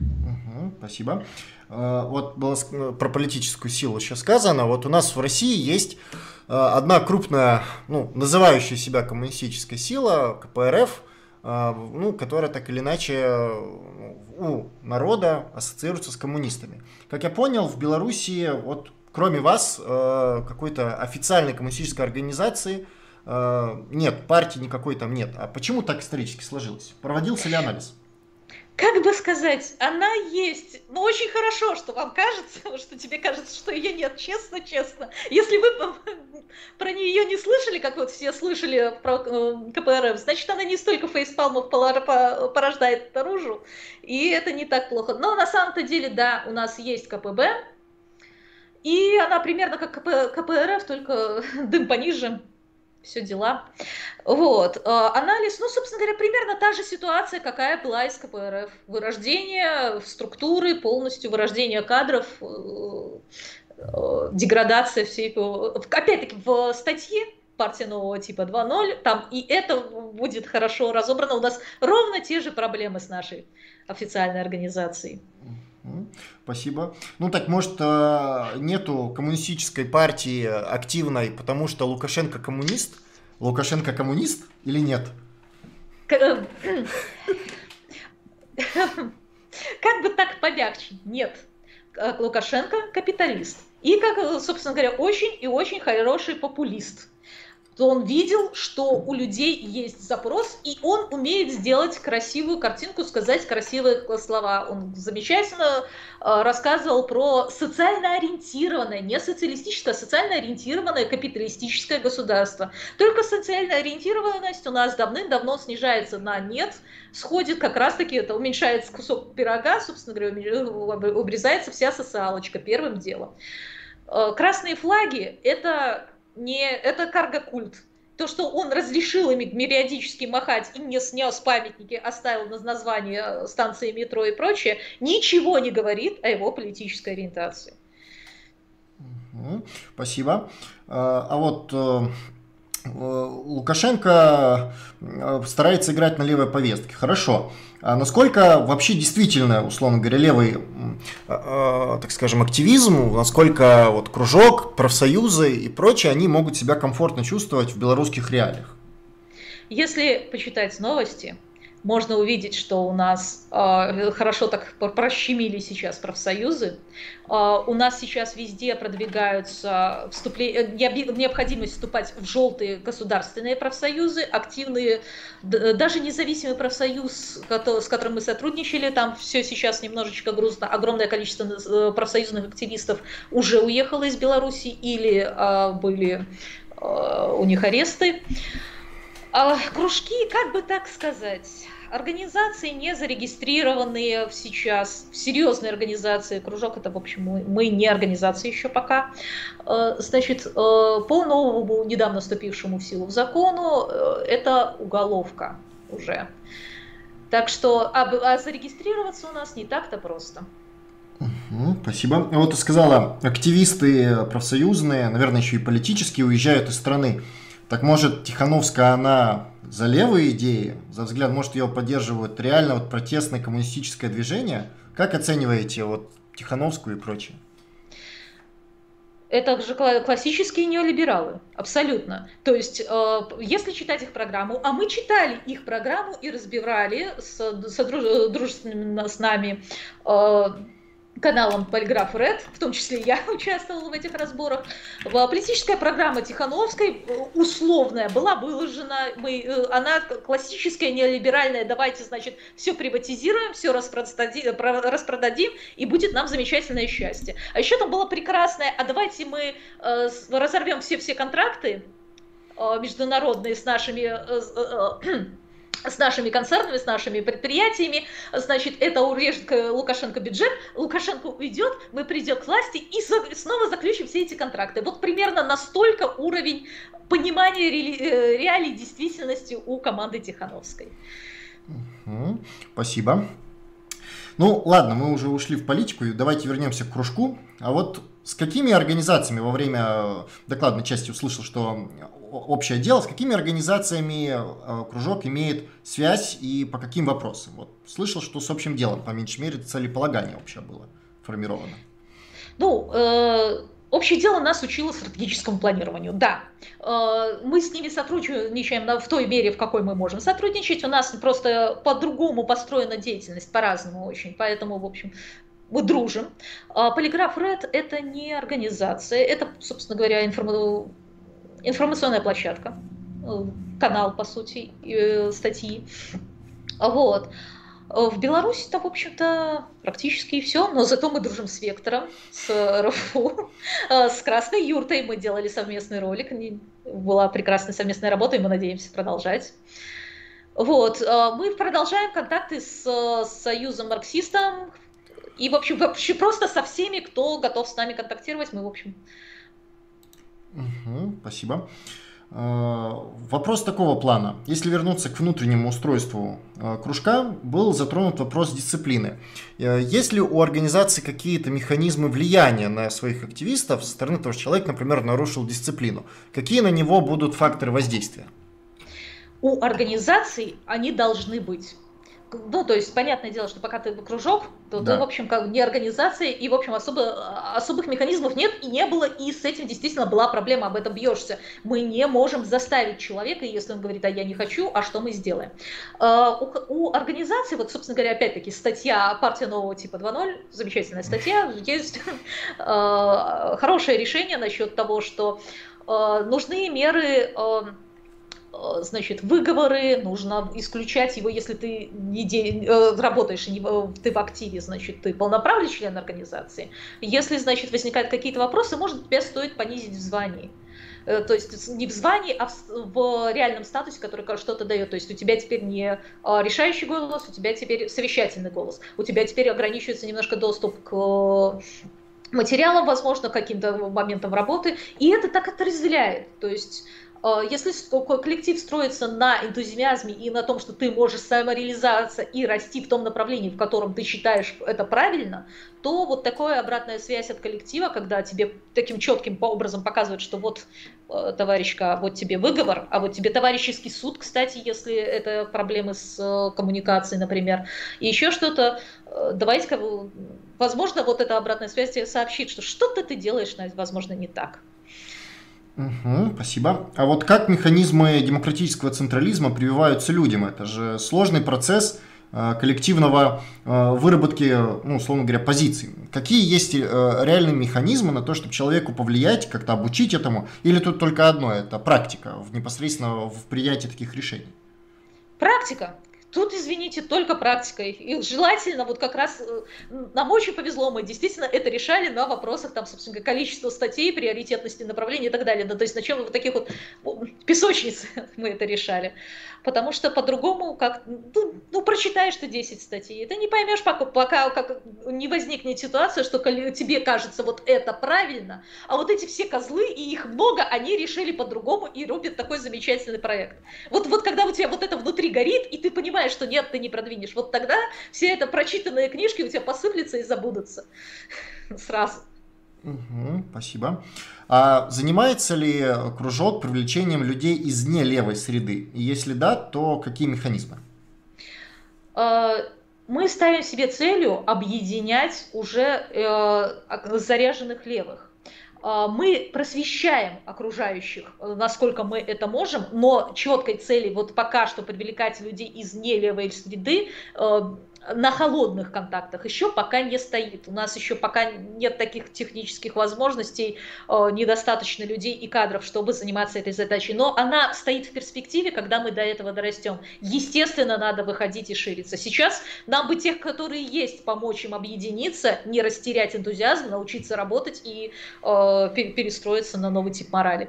Угу, спасибо. А, вот было э, про политическую силу сейчас сказано. Вот у нас в России есть э, одна крупная, ну, называющая себя коммунистическая сила, КПРФ, а, ну, которая так или иначе у народа ассоциируется с коммунистами. Как я понял, в Беларуси, вот кроме вас, э, какой-то официальной коммунистической организации э, нет, партии никакой там нет. А почему так исторически сложилось? Проводился ли анализ? Как бы сказать, она есть, но очень хорошо, что вам кажется, что тебе кажется, что ее нет, честно, честно. Если вы про нее не слышали, как вот все слышали про э, КПРФ, значит, она не столько фейспалмов порождает наружу, и это не так плохо. Но на самом-то деле, да, у нас есть КПБ, и она примерно как КП, КПРФ, только дым пониже, все дела. Вот. Э, анализ, ну, собственно говоря, примерно та же ситуация, какая была из КПРФ. Вырождение структуры, полностью вырождение кадров, э, э, деградация всей... Опять-таки, в статье партия нового типа 2.0, там и это будет хорошо разобрано. У нас ровно те же проблемы с нашей официальной организацией. Спасибо. Ну так, может, нету коммунистической партии активной, потому что Лукашенко коммунист? Лукашенко коммунист или нет? Как бы так помягче? Нет. Лукашенко капиталист. И, как, собственно говоря, очень и очень хороший популист. То он видел, что у людей есть запрос, и он умеет сделать красивую картинку, сказать красивые слова. Он замечательно э, рассказывал про социально ориентированное, не социалистическое, а социально ориентированное капиталистическое государство. Только социальная ориентированность у нас давным-давно снижается на нет, сходит как раз-таки, это уменьшается кусок пирога, собственно говоря, обрезается вся социалочка первым делом. Э, красные флаги – это не это карго-культ. То, что он разрешил ими периодически махать и не снес памятники, оставил на название э, станции метро и прочее, ничего не говорит о его политической ориентации. Спасибо. А, а вот э, Лукашенко старается играть на левой повестке. Хорошо. А насколько вообще действительно, условно говоря, левый, э, так скажем, активизм, насколько вот кружок, профсоюзы и прочее, они могут себя комфортно чувствовать в белорусских реалиях? Если почитать новости, можно увидеть, что у нас э, хорошо так прощемили сейчас профсоюзы. Э, у нас сейчас везде продвигаются вступле... Э, необходимость вступать в желтые государственные профсоюзы, активные, даже независимый профсоюз, с которым мы сотрудничали, там все сейчас немножечко грустно. Огромное количество э, профсоюзных активистов уже уехало из Беларуси или э, были э, у них аресты. Кружки, как бы так сказать, Организации, не зарегистрированные сейчас, серьезные организации, кружок это, в общем, мы, мы не организация еще пока, э, значит, э, по новому, недавно вступившему в силу в закону, э, это уголовка уже. Так что, а, а зарегистрироваться у нас не так-то просто. Спасибо. Вот ты сказала, активисты профсоюзные, наверное, еще и политические уезжают из страны. Так может, Тихановская, она за левые идеи, за взгляд, может, ее поддерживают реально вот протестное коммунистическое движение? Как оцениваете вот Тихановскую и прочее? Это же классические неолибералы, абсолютно. То есть, э, если читать их программу, а мы читали их программу и разбирали с, с дружественными с нами э, каналом Полиграф Ред, в том числе я участвовала в этих разборах. Политическая программа Тихановской, э, условная, была выложена. Мы, э, она классическая, неолиберальная. Давайте, значит, все приватизируем, все распродадим, и будет нам замечательное счастье. А еще там было прекрасное, а давайте мы э, разорвем все-все контракты международные с нашими с нашими концернами, с нашими предприятиями, значит, это урежет Лукашенко бюджет, Лукашенко уйдет, мы придем к власти и снова заключим все эти контракты. Вот примерно настолько уровень понимания ре, реалий действительности у команды Тихановской. Спасибо. Ну, ладно, мы уже ушли в политику, давайте вернемся к кружку. А вот с какими организациями во время докладной части услышал, что общее дело, с какими организациями э, кружок имеет связь и по каким вопросам? Вот слышал, что с общим делом, по меньшей мере, целеполагание общее было формировано. Ну, э, общее дело нас учило стратегическому планированию, да. Э, мы с ними сотрудничаем в той мере, в какой мы можем сотрудничать. У нас просто по-другому построена деятельность, по-разному очень. Поэтому, в общем, мы дружим. А Полиграф Ред – это не организация, это, собственно говоря, информационная информационная площадка, э, канал, по сути, э, статьи. Вот. В Беларуси-то, в общем-то, практически все, но зато мы дружим с Вектором, с РФУ, э, с Красной Юртой мы делали совместный ролик, была прекрасная совместная работа, и мы надеемся продолжать. Вот, мы продолжаем контакты с, Союзом марксистом, и, в общем, вообще просто со всеми, кто готов с нами контактировать, мы, в общем, Угу, спасибо. Э, вопрос такого плана. Если вернуться к внутреннему устройству э, кружка, был затронут вопрос дисциплины. Э, есть ли у организации какие-то механизмы влияния на своих активистов со стороны того, что человек, например, нарушил дисциплину? Какие на него будут факторы воздействия? У организаций они должны быть ну, то есть, понятное дело, что пока ты кружок, то да. ты, в общем, как не организация, и, в общем, особо, особых механизмов нет, и не было, и с этим действительно была проблема, об этом бьешься. Мы не можем заставить человека, если он говорит, а я не хочу, а что мы сделаем? А, у, у организации, вот, собственно говоря, опять-таки, статья «Партия нового типа 2.0», замечательная статья, есть а, хорошее решение насчет того, что нужны меры значит, выговоры, нужно исключать его, если ты не де... работаешь, не... ты в активе, значит, ты полноправный член организации. Если, значит, возникают какие-то вопросы, может, тебя стоит понизить в звании. Э, то есть не в звании, а в, реальном статусе, который что-то дает. То есть у тебя теперь не а, решающий голос, у тебя теперь совещательный голос, у тебя теперь ограничивается немножко доступ к материалам, возможно, каким-то моментам работы, и это так отрезвляет. То есть Э, если коллектив строится на энтузиазме и на том, что ты можешь самореализоваться и расти в том направлении, в котором ты считаешь это правильно, то вот такая обратная связь от коллектива, когда тебе таким четким образом показывают, что вот, э, товарищка, вот тебе выговор, а вот тебе товарищеский суд, кстати, если это проблемы с э, коммуникацией, например, и еще что-то, давайте, возможно, вот эта обратная связь тебе сообщит, что что-то ты делаешь, возможно, не так. Угу, спасибо. А вот как механизмы демократического централизма прививаются людям? Это же сложный процесс э, коллективного э, выработки, ну, условно говоря, позиций. Какие есть э, реальные механизмы на то, чтобы человеку повлиять, как-то обучить этому? Или тут только одно, это практика в непосредственно в принятии таких решений? Практика. Тут, извините, только практикой. И желательно, вот как раз, э, нам очень повезло, мы действительно это решали на вопросах, там, собственно, количества статей, приоритетности направлений и так далее. Да, то есть на чем вот таких вот песочниц мы это решали. Потому что по-другому, как, ну, ну, прочитаешь ты 10 статей, ты не поймешь, пока, пока как не возникнет ситуация, что тебе кажется вот это правильно, а вот эти все козлы, и их много, они решили по-другому и рубят такой замечательный проект. Вот, вот когда у тебя вот это внутри горит, и ты понимаешь, что нет, ты не продвинешь, вот тогда все это прочитанные книжки у тебя посыплются и забудутся сразу. Угу, спасибо. А занимается ли кружок привлечением людей из не левой среды? И если да, то какие механизмы? А, мы ставим себе целью объединять уже э, заряженных левых. А, мы просвещаем окружающих, э, насколько мы это можем, но четкой цели вот пока что привлекать людей из нелевой среды э, на холодных контактах еще пока не стоит. У нас еще пока нет таких технических возможностей, э, недостаточно людей и кадров, чтобы заниматься этой задачей. Но она стоит в перспективе, когда мы до этого дорастем. Естественно, надо выходить и шириться. Сейчас нам бы тех, которые есть, помочь им объединиться, не растерять энтузиазм, научиться работать и э, перестроиться на новый тип морали.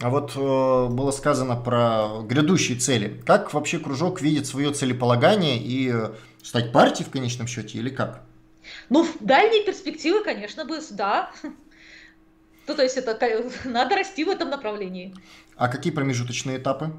А вот э, было сказано про грядущие цели. Как вообще кружок видит свое целеполагание и э, стать партией в конечном счете или как? Ну, в дальней перспективы, конечно, бы, да. Ну, то есть это надо расти в этом направлении. А какие промежуточные этапы?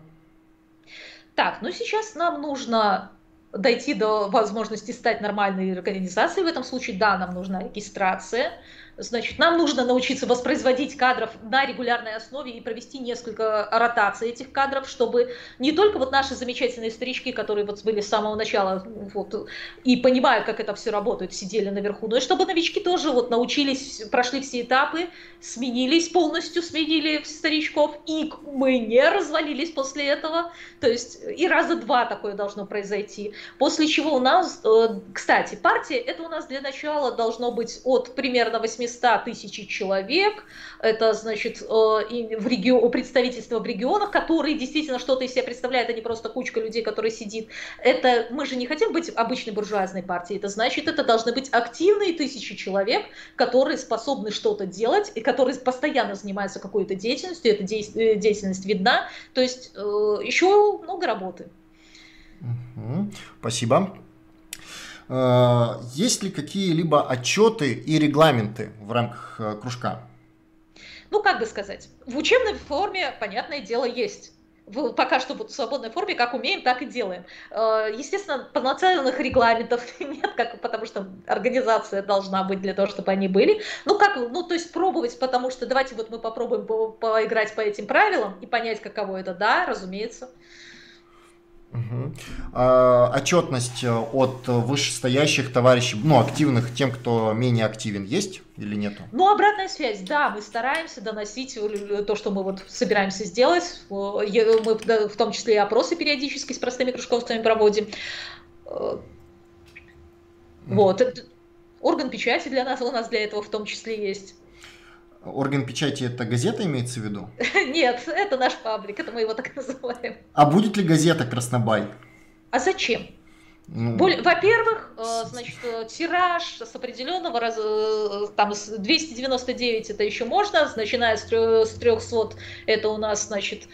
Так, ну сейчас нам нужно дойти до возможности стать нормальной организацией. В этом случае, да, нам нужна регистрация. Значит, нам нужно научиться воспроизводить кадров на регулярной основе и провести несколько ротаций этих кадров, чтобы не только вот наши замечательные старички, которые вот были с самого начала вот, и понимают, как это все работает, сидели наверху, но и чтобы новички тоже вот научились, прошли все этапы, сменились полностью, сменили старичков, и мы не развалились после этого. То есть и раза два такое должно произойти. После чего у нас, э, кстати, партия, это у нас для начала должно быть от примерно 800 800 тысяч человек, это, значит, э, в регион, представительство в регионах, которые действительно что-то из себя представляют, а не просто кучка людей, которые сидит. Это мы же не хотим быть обычной буржуазной партией, это значит, это должны быть активные тысячи человек, которые способны что-то делать и которые постоянно занимаются какой-то деятельностью, эта э, деятельность видна, то есть э, еще много работы. Спасибо. Э, есть ли какие-либо отчеты и регламенты в рамках э, кружка? Ну, как бы сказать, в учебной форме, понятное дело, есть пока что в свободной форме, как умеем, так и делаем. Э, естественно, полноценных регламентов нет, как, потому что организация должна быть для того, чтобы они были. Ну, как, ну, то есть пробовать, потому что давайте вот мы попробуем по поиграть по этим правилам и понять, каково это, да, разумеется. Угу. А, отчетность э, от вышестоящих товарищей, ну, активных тем, кто менее активен, есть или нету? Ну, обратная связь, да, мы стараемся доносить то, что мы вот собираемся сделать. Мы в том числе и опросы периодически с простыми кружковцами проводим. Э, вот. Орган печати для нас у нас для этого в том числе есть. Орган печати это газета имеется в виду? Нет, это наш паблик, это мы его так называем. А будет ли газета Краснобай? А зачем? Ну... Во-первых, э, значит, э, тираж с определенного раз, э, там с 299 это еще можно, начиная с 300 это у нас, значит,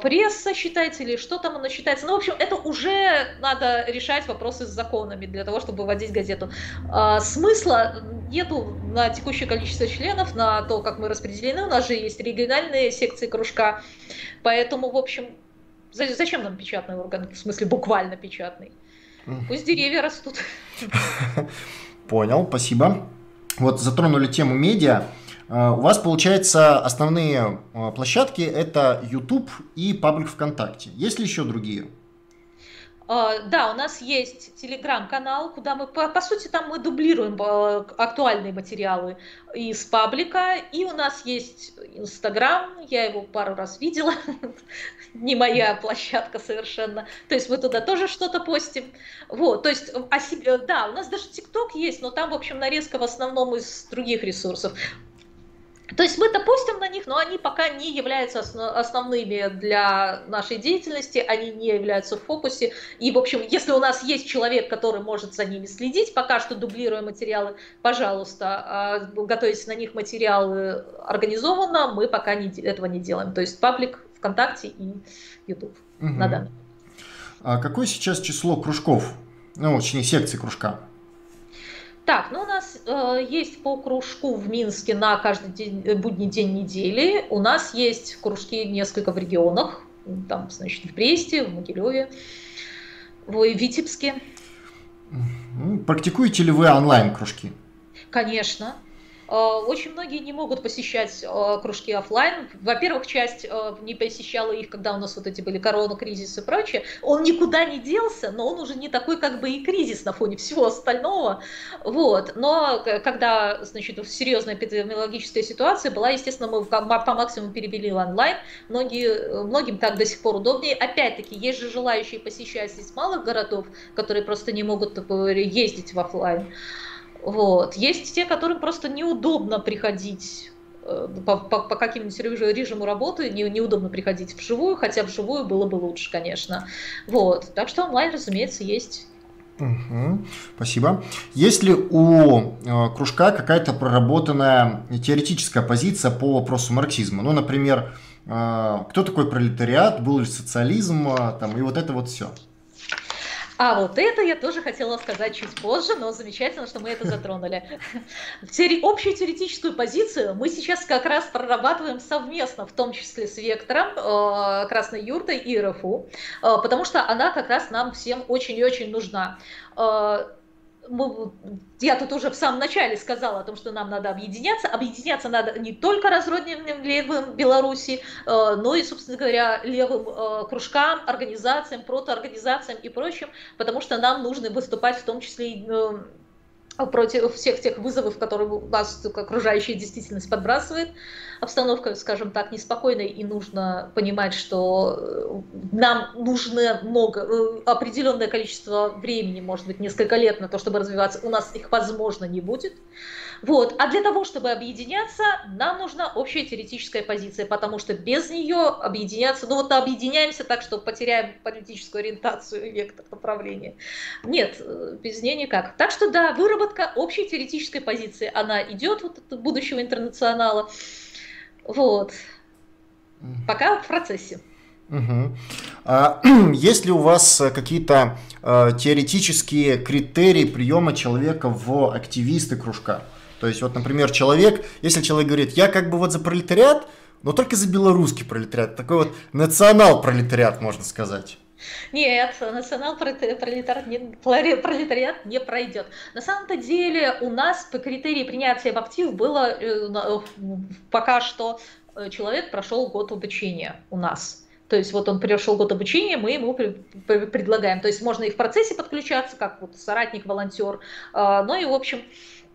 пресса считается или что там оно считается. Ну, в общем, это уже надо решать вопросы с законами для того, чтобы вводить газету. Смысла нету на текущее количество членов, на то, как мы распределены. У нас же есть региональные секции кружка, поэтому, в общем, зачем нам печатный орган, в смысле буквально печатный? Пусть деревья растут. Понял, спасибо. Вот затронули тему медиа. А, у вас, получается, основные а, площадки это YouTube и паблик ВКонтакте. Есть ли еще другие? А, да, у нас есть телеграм-канал, куда мы, по, по сути, там мы дублируем а, актуальные материалы из паблика, и у нас есть инстаграм, я его пару раз видела, не моя площадка совершенно, то есть мы туда тоже что-то постим, вот, то есть, о себе, да, у нас даже тикток есть, но там, в общем, нарезка в основном из других ресурсов. То есть мы-то постим на них, но они пока не являются основными для нашей деятельности, они не являются в фокусе. И, в общем, если у нас есть человек, который может за ними следить, пока что дублируя материалы, пожалуйста, а, готовите на них материалы организованно, мы пока не, этого не делаем. То есть паблик ВКонтакте и YouTube угу. на данный А какое сейчас число кружков? Ну, точнее, секций кружка? Так, ну у нас э, есть по кружку в Минске на каждый день, э, будний день недели. У нас есть кружки несколько в регионах. Там, значит, в Бресте, в Могилеве, в Витебске. Практикуете ли вы онлайн-кружки? Конечно. Э, очень многие не могут посещать э, кружки офлайн. Во-первых, часть э, не посещала их, когда у нас вот эти были корона, кризис и прочее. Он никуда не делся, но он уже не такой как бы и кризис на фоне всего остального. Вот. Но когда, значит, серьезная эпидемиологическая ситуация была, естественно, мы по максимуму перебили онлайн. Многие, многим так до сих пор удобнее. Опять-таки, есть же желающие посещать из малых городов, которые просто не могут ездить в офлайн. Вот. Есть те, которым просто неудобно приходить э, по, по, по каким-нибудь режиму работы не, неудобно приходить вживую, хотя вживую было бы лучше, конечно. Вот. Так что онлайн, разумеется, есть. Угу, спасибо. Есть ли у э, кружка какая-то проработанная теоретическая позиция по вопросу марксизма? Ну, например, э, кто такой пролетариат, был ли социализм, э, там, и вот это вот все. А вот это я тоже хотела сказать чуть позже, но замечательно, что мы это затронули. Общую теоретическую позицию мы сейчас как раз прорабатываем совместно, в том числе с Вектором, э, Красной Юртой и РФУ, э, потому что она как раз нам всем очень и очень нужна э, я тут уже в самом начале сказала о том, что нам надо объединяться. Объединяться надо не только разрозненным левым Беларуси, э, но и, собственно говоря, левым э, кружкам, организациям, протоорганизациям и прочим, потому что нам нужно выступать в том числе и э, против всех тех вызовов, которые у нас окружающая действительность подбрасывает. Обстановка, скажем так, неспокойная, и нужно понимать, что э, нам нужно много, э, определенное количество времени, может быть, несколько лет на то, чтобы развиваться. У нас их, возможно, не будет. Вот. А для того, чтобы объединяться, нам нужна общая теоретическая позиция, потому что без нее объединяться, ну вот объединяемся так, что потеряем политическую ориентацию и вектор направления. Нет, без нее никак. Так что да, выработка общей теоретической позиции, она идет вот от будущего интернационала. Вот. Пока в процессе. Угу. А, есть ли у вас какие-то э, теоретические критерии приема человека в активисты кружка? То есть, вот, например, человек, если человек говорит, я как бы вот за пролетариат, но только за белорусский пролетариат, такой вот национал-пролетариат, можно сказать. Нет, национал-пролетариат не, пройдет. На самом-то деле у нас по критерии принятия в было э, пока что э, человек прошел год обучения у нас. То есть вот он прошел год обучения, мы ему предлагаем. То есть можно и в процессе подключаться, как вот соратник, волонтер. А, ну и в общем, Э,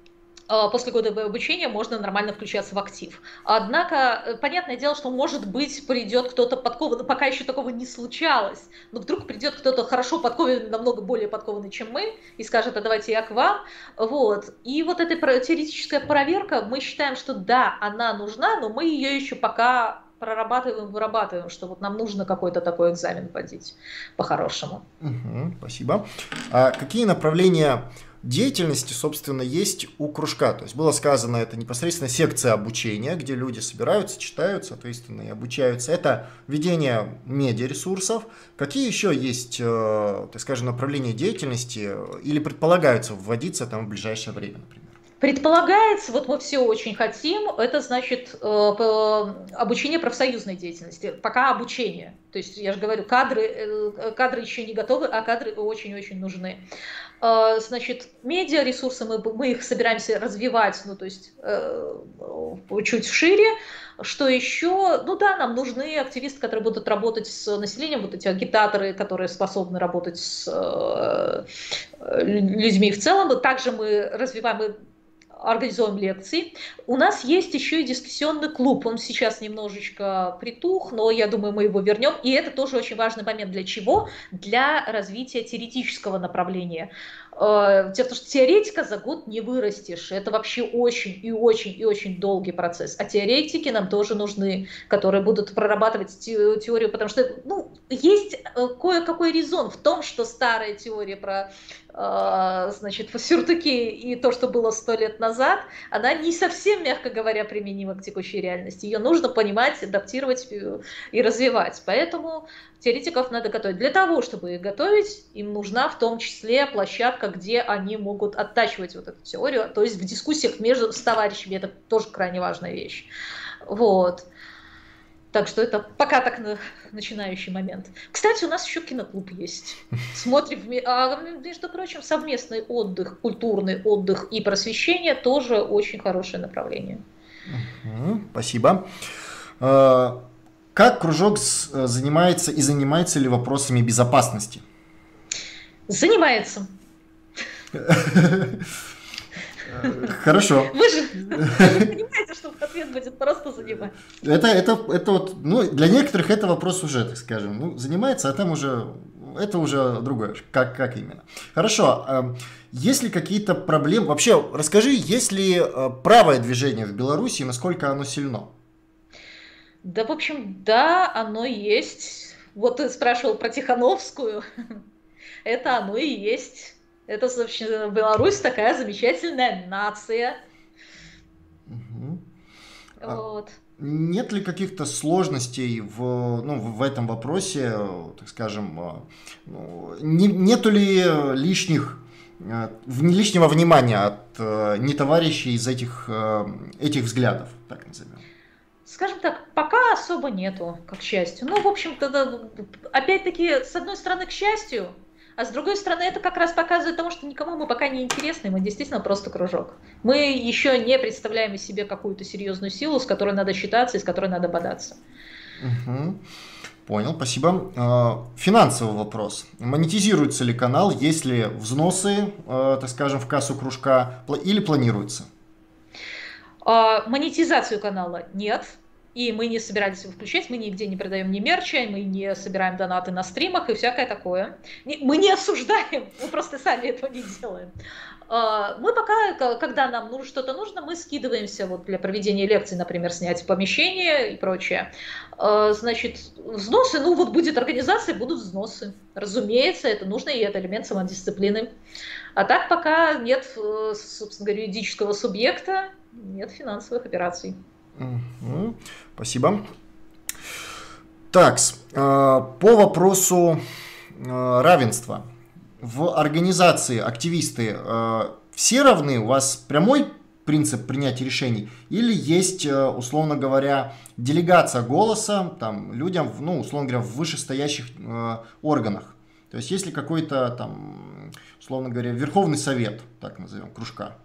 после года обучения можно нормально включаться в актив. Однако, э, понятное дело, что может быть придет кто-то подкованный, пока еще такого не случалось, но вдруг придет кто-то хорошо подкованный, намного более подкованный, чем мы, и скажет, а давайте я к вам. Вот. И вот эта теоретическая проверка, мы считаем, что да, она нужна, но мы ее еще пока прорабатываем, вырабатываем, что вот нам нужно какой-то такой экзамен вводить по-хорошему. Угу, спасибо. А какие направления деятельности, собственно, есть у кружка. То есть было сказано, это непосредственно секция обучения, где люди собираются, читают, соответственно, и обучаются. Это ведение медиаресурсов. Какие еще есть, э, так скажем, направления деятельности или предполагаются вводиться там в ближайшее время, например? Предполагается, вот мы все очень хотим, это значит э, обучение профсоюзной деятельности, пока обучение. То есть, я же говорю, кадры, э, кадры еще не готовы, а кадры очень-очень нужны. Э, значит, медиа ресурсы, мы, мы их собираемся развивать, ну, то есть чуть шире. Что еще? Ну да, нам нужны активисты, которые будут работать с населением, вот эти агитаторы, которые способны работать с людьми в целом. Также мы развиваем, организуем лекции. У нас есть еще и дискуссионный клуб. Он сейчас немножечко притух, но я думаю, мы его вернем. И это тоже очень важный момент. Для чего? Для развития теоретического направления. Э, дело в том, что теоретика за год не вырастешь. Это вообще очень и очень и очень долгий процесс. А теоретики нам тоже нужны, которые будут прорабатывать теорию, потому что ну, есть э, кое-какой резон в том, что старая теория про э, значит, сюртуки и то, что было сто лет назад, она не совсем, мягко говоря, применима к текущей реальности. Ее нужно понимать, адаптировать и развивать. Поэтому теоретиков надо готовить. Для того, чтобы их готовить, им нужна в том числе площадка, где они могут оттачивать вот эту теорию, то есть в дискуссиях между с товарищами, это тоже крайне важная вещь. Вот. Так что это пока так на, начинающий момент. Кстати, у нас еще киноклуб есть. Смотрим, а, между прочим, совместный отдых, культурный отдых и просвещение тоже очень хорошее направление. спасибо. А, как кружок э, занимается и занимается ли вопросами безопасности? Занимается. Хорошо. Вы же понимаете, что ответ будет просто занимать. Это, это, это вот, ну, для некоторых это вопрос уже, так скажем, ну, занимается, а там уже, это уже другое, как, как именно. Хорошо, а есть ли какие-то проблемы, вообще, расскажи, есть ли э, правое движение в Беларуси, насколько оно сильно? Да, в общем, да, оно есть. Вот ты спрашивал про Тихановскую. Это оно и есть. Это, собственно, Беларусь такая замечательная нация. Угу. Вот. А нет ли каких-то сложностей в, ну, в этом вопросе, так скажем, а, ну, не, нету ли лишних а, лишнего внимания от э, нетоварищей из этих, этих взглядов, так назовем? Скажем так, пока особо нету, как счастью. Ну, в общем-то, опять-таки, с одной стороны, к счастью, а с другой стороны, это как раз показывает тому, что никому мы пока не интересны, мы действительно просто кружок. Мы еще не представляем из себя какую-то серьезную силу, с которой надо считаться и с которой надо бодаться. Угу. Понял, спасибо. А, финансовый вопрос. Монетизируется ли канал, есть ли взносы, а, так скажем, в кассу кружка или планируется? А, монетизацию канала нет и мы не собирались его включать, мы нигде не продаем ни мерча, мы не собираем донаты на стримах и всякое такое. Мы не осуждаем, мы просто сами этого не делаем. А, мы пока, когда нам что-то нужно, мы скидываемся вот для проведения лекций, например, снять помещение и прочее. А, значит, взносы, ну вот будет организация, будут взносы. Разумеется, это нужно, и это элемент самодисциплины. А так пока нет, э, собственно говоря, юридического субъекта, нет финансовых операций. Угу. Спасибо. Так, э, по вопросу э, равенства. В организации активисты э, все равны? У вас прямой принцип принятия решений? Или есть, условно говоря, делегация голоса там, людям, ну, условно говоря, в вышестоящих органах? То есть, есть ли какой-то там, условно говоря, Верховный Совет, так назовем, кружка?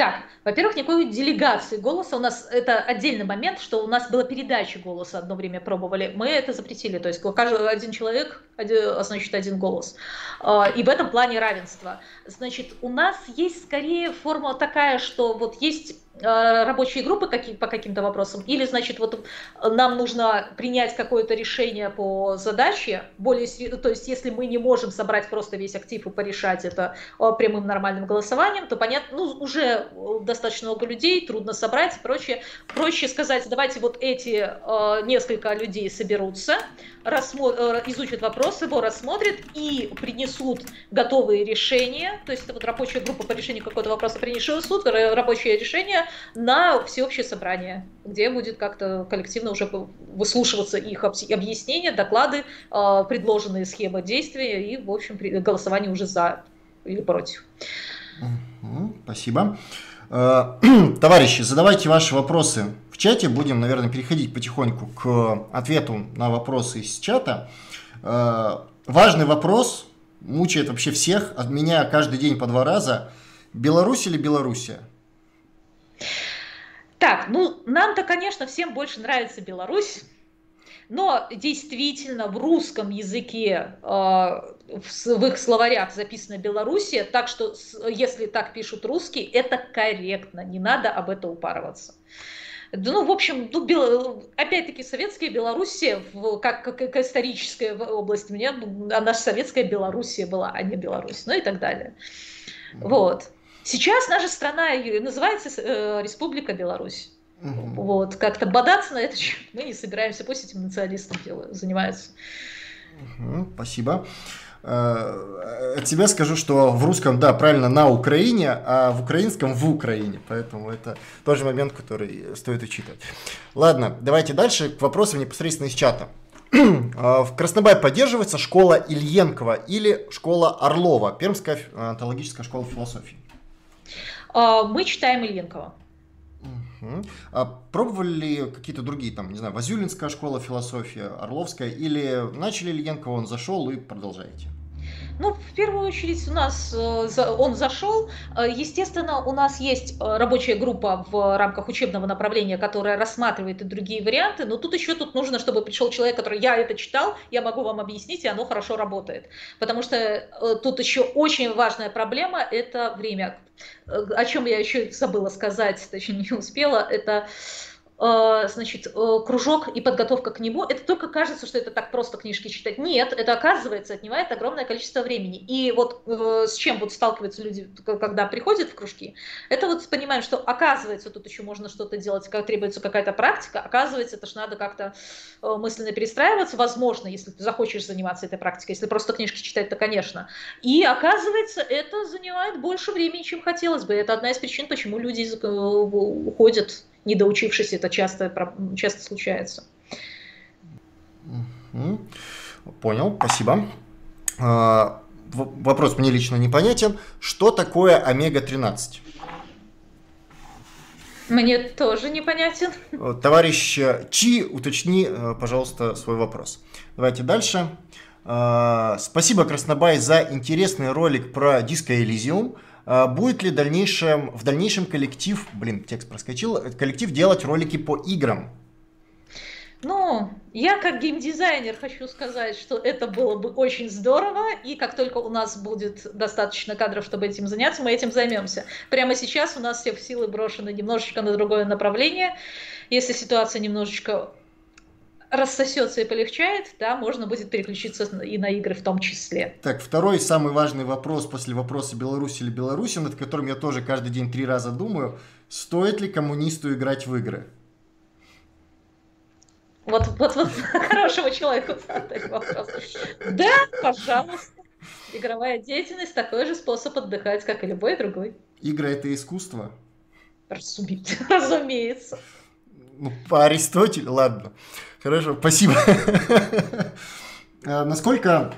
Так, во-первых, никакой делегации голоса. У нас это отдельный момент, что у нас была передача голоса одно время пробовали. Мы это запретили. То есть каждый один человек, один, значит, один голос. А, и в этом плане равенство. Значит, у нас есть скорее формула такая, что вот есть рабочие группы по каким-то вопросам, или, значит, вот нам нужно принять какое-то решение по задаче, более, то есть если мы не можем собрать просто весь актив и порешать это э, прямым нормальным голосованием, то понятно, ну, уже достаточно много людей, трудно собрать и прочее. Проще сказать, давайте вот эти э, несколько людей соберутся, изучат вопрос, его рассмотрят и принесут готовые решения, то есть это вот рабочая группа по решению какого-то вопроса принесут рабочее решение, на всеобщее собрание, где будет как-то коллективно уже выслушиваться их объяснения, доклады, а, предложенные схемы действия и, в общем, голосование уже за или против. Спасибо. Э, товарищи, задавайте ваши вопросы в чате. Будем, наверное, переходить потихоньку к ответу на вопросы из чата. Э, важный вопрос, мучает вообще всех, от меня каждый день по два раза. Беларусь или Белоруссия? Так, ну нам-то, конечно, всем больше нравится Беларусь, но действительно в русском языке э, в, их словарях записано Белоруссия, так что если так пишут русские, это корректно, не надо об этом упарываться. Ну, в общем, ну, Бел... опять-таки, советская Белоруссия, в, как, как, как историческая область, мне, она же советская Белоруссия была, а не Беларусь, ну и так далее. Вот. Сейчас наша страна называется э, Республика Беларусь. Угу. Вот, как-то бодаться на это мы не собираемся, пусть этим националистам делают, занимаются. Угу, спасибо. Э, от тебя скажу, что в русском, да, правильно, на Украине, а в украинском в Украине. Поэтому это тоже момент, который стоит учитывать. Ладно, давайте дальше к вопросам непосредственно из чата. А, в Краснобай поддерживается школа Ильенкова или школа Орлова, Пермская антологическая школа философии. А, мы читаем Ильенкова. Угу. А пробовали ли какие-то другие, там, не знаю, Вазюлинская школа философии, Орловская, или начали Ильенкова, он зашел и продолжаете? Ну, в первую очередь у нас э, он зашел. Э, естественно, у нас есть э, рабочая группа в рамках учебного направления, которая рассматривает и другие варианты, но тут еще тут нужно, чтобы пришел человек, который я это читал, я могу вам объяснить, и оно хорошо работает. Потому что тут еще очень важная проблема – это время. О чем я еще забыла сказать, точнее не успела, это значит, э, кружок и подготовка к нему, это только кажется, что это так просто книжки читать. Нет, это оказывается отнимает огромное количество времени. И вот э, с чем вот сталкиваются люди, когда приходят в кружки, это вот понимаем, что оказывается тут еще можно что-то делать, как требуется какая-то практика, оказывается, это же надо как-то мысленно перестраиваться, возможно, если ты захочешь заниматься этой практикой, если просто книжки читать, то, конечно. И оказывается, это занимает больше времени, чем хотелось бы. Это одна из причин, почему люди уходят не доучившись, это часто, часто случается. Понял, спасибо. А, вопрос мне лично непонятен. Что такое омега-13? Мне тоже непонятен. Товарищ Чи, уточни, э, пожалуйста, свой вопрос. Давайте дальше. А, спасибо, Краснобай, за интересный ролик про Disco Elysium. А, будет ли дальнейшем, в дальнейшем коллектив, блин, текст проскочил, коллектив делать ролики по играм? Ну, я как геймдизайнер хочу сказать, что это было бы очень здорово, и как только у нас будет достаточно кадров, чтобы этим заняться, мы этим займемся. Прямо сейчас у нас все силы брошены немножечко на другое направление. Если ситуация немножечко рассосется и полегчает, да, можно будет переключиться и на игры в том числе. Так, второй самый важный вопрос после вопроса Беларусь или Беларусь, над которым я тоже каждый день три раза думаю. Стоит ли коммунисту играть в игры? Вот, вот, вот хорошему человеку задать вопрос. Да, пожалуйста. Игровая деятельность такой же способ отдыхать, как и любой другой. Игры это искусство? Разумеется. Ну, по Аристотелю, ладно. Хорошо, спасибо. Э, насколько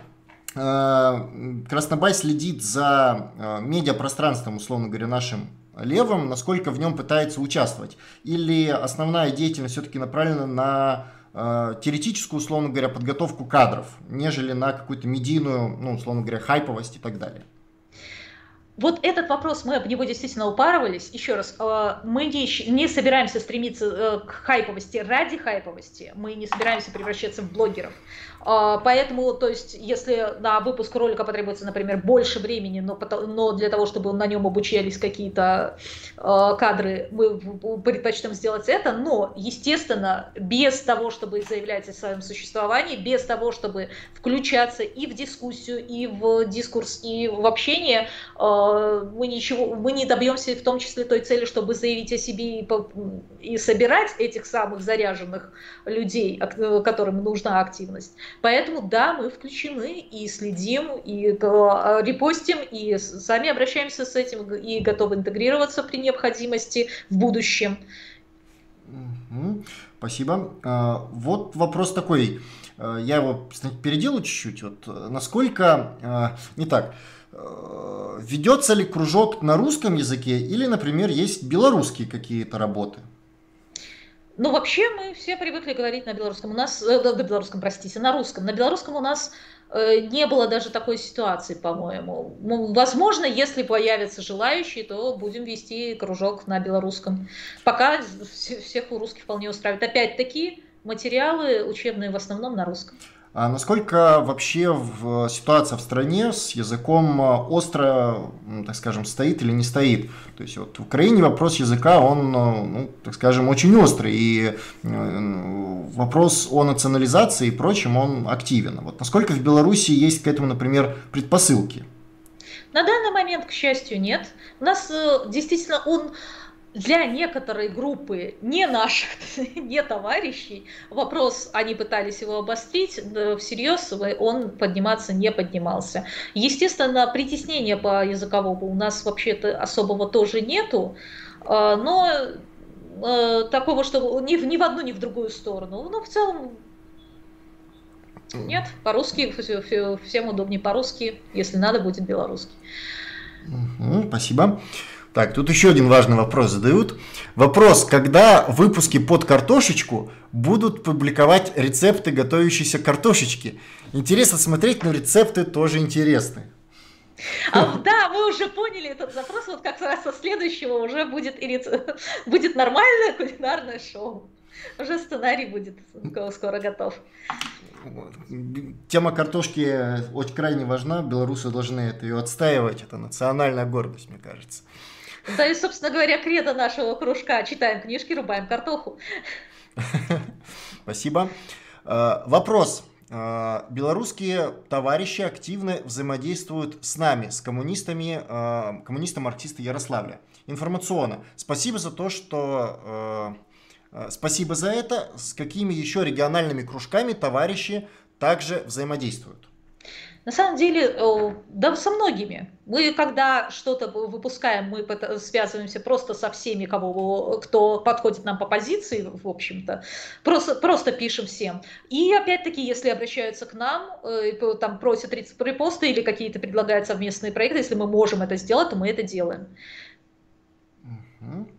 э, Краснобай следит за э, медиапространством, условно говоря, нашим левым, насколько в нем пытается участвовать? Или основная деятельность все-таки направлена на теоретическую, условно говоря, подготовку кадров, нежели на какую-то медийную, ну, условно говоря, хайповость и так далее? Вот этот вопрос, мы об него действительно упарывались. Еще раз, э, мы не, не собираемся стремиться э, к хайповости ради хайповости. Мы не собираемся превращаться в блогеров. Э, поэтому, то есть, если на выпуск ролика потребуется, например, больше времени, но, для того, чтобы на нем обучались какие-то кадры, мы предпочтем сделать это. Но, естественно, без того, чтобы заявлять о своем существовании, без того, чтобы включаться и в дискуссию, и в дискурс, и в общение, мы ничего, мы не добьемся в том числе той цели, чтобы заявить о себе и, и собирать этих самых заряженных людей, которым нужна активность. Поэтому да, мы включены и следим, и репостим, и сами обращаемся с этим, и готовы интегрироваться при необходимости в будущем. Спасибо. А, вот вопрос такой. А, я его переделаю чуть-чуть. Вот насколько... А, не так. Э, ведется ли кружок на русском языке или, например, есть белорусские какие-то работы? Ну, вообще мы все привыкли говорить на белорусском. У нас, э, на белорусском, простите, на русском. На белорусском у нас э, не было даже такой ситуации, по-моему. Ну, возможно, если появятся желающие, то будем вести кружок на белорусском. Пока всех у русских вполне устраивает. Опять-таки, материалы учебные в основном на русском. А насколько вообще в, ситуация в стране с языком а, остро, так скажем, стоит или не стоит? То есть вот в Украине вопрос языка, он, а, ну, так скажем, очень острый, и э, вопрос о национализации и прочем, он активен. Вот насколько в Беларуси есть к этому, например, предпосылки? На данный момент, к счастью, нет. У нас э, действительно он для некоторой группы не наших, не товарищей, вопрос, они пытались его обострить, всерьез он подниматься не поднимался. Естественно, притеснения по языковому у нас вообще-то особого тоже нету, а, но э, такого, что ни, ни в одну, ни в другую сторону. Но в целом нет, по-русски, всем удобнее по-русски, если надо, будет белорусский. Спасибо. Так, тут еще один важный вопрос задают. Вопрос, когда выпуски под картошечку будут публиковать рецепты готовящейся картошечки? Интересно смотреть, но рецепты тоже интересны. А, да, вы уже поняли этот запрос, вот как раз со следующего уже будет, будет нормальное кулинарное шоу. Уже сценарий будет скоро готов. Тема картошки очень крайне важна, белорусы должны это ее отстаивать, это национальная гордость, мне кажется. Да и, собственно говоря, кредо нашего кружка. Читаем книжки, рубаем картоху. Спасибо. Э, вопрос. Э, белорусские товарищи активно взаимодействуют с нами, с коммунистами, э, коммунистом-марксисты Ярославля. Информационно. Спасибо за то, что... Спасибо за это. С какими еще региональными кружками товарищи также взаимодействуют? На самом деле, э, да, со многими. Мы, когда что-то выпускаем, мы связываемся просто со всеми, кого, кто подходит нам по позиции, в общем-то. Просто, просто пишем всем. И опять-таки, если обращаются к нам, э, там просят репосты или какие-то предлагают совместные проекты, если мы можем это сделать, то мы это делаем.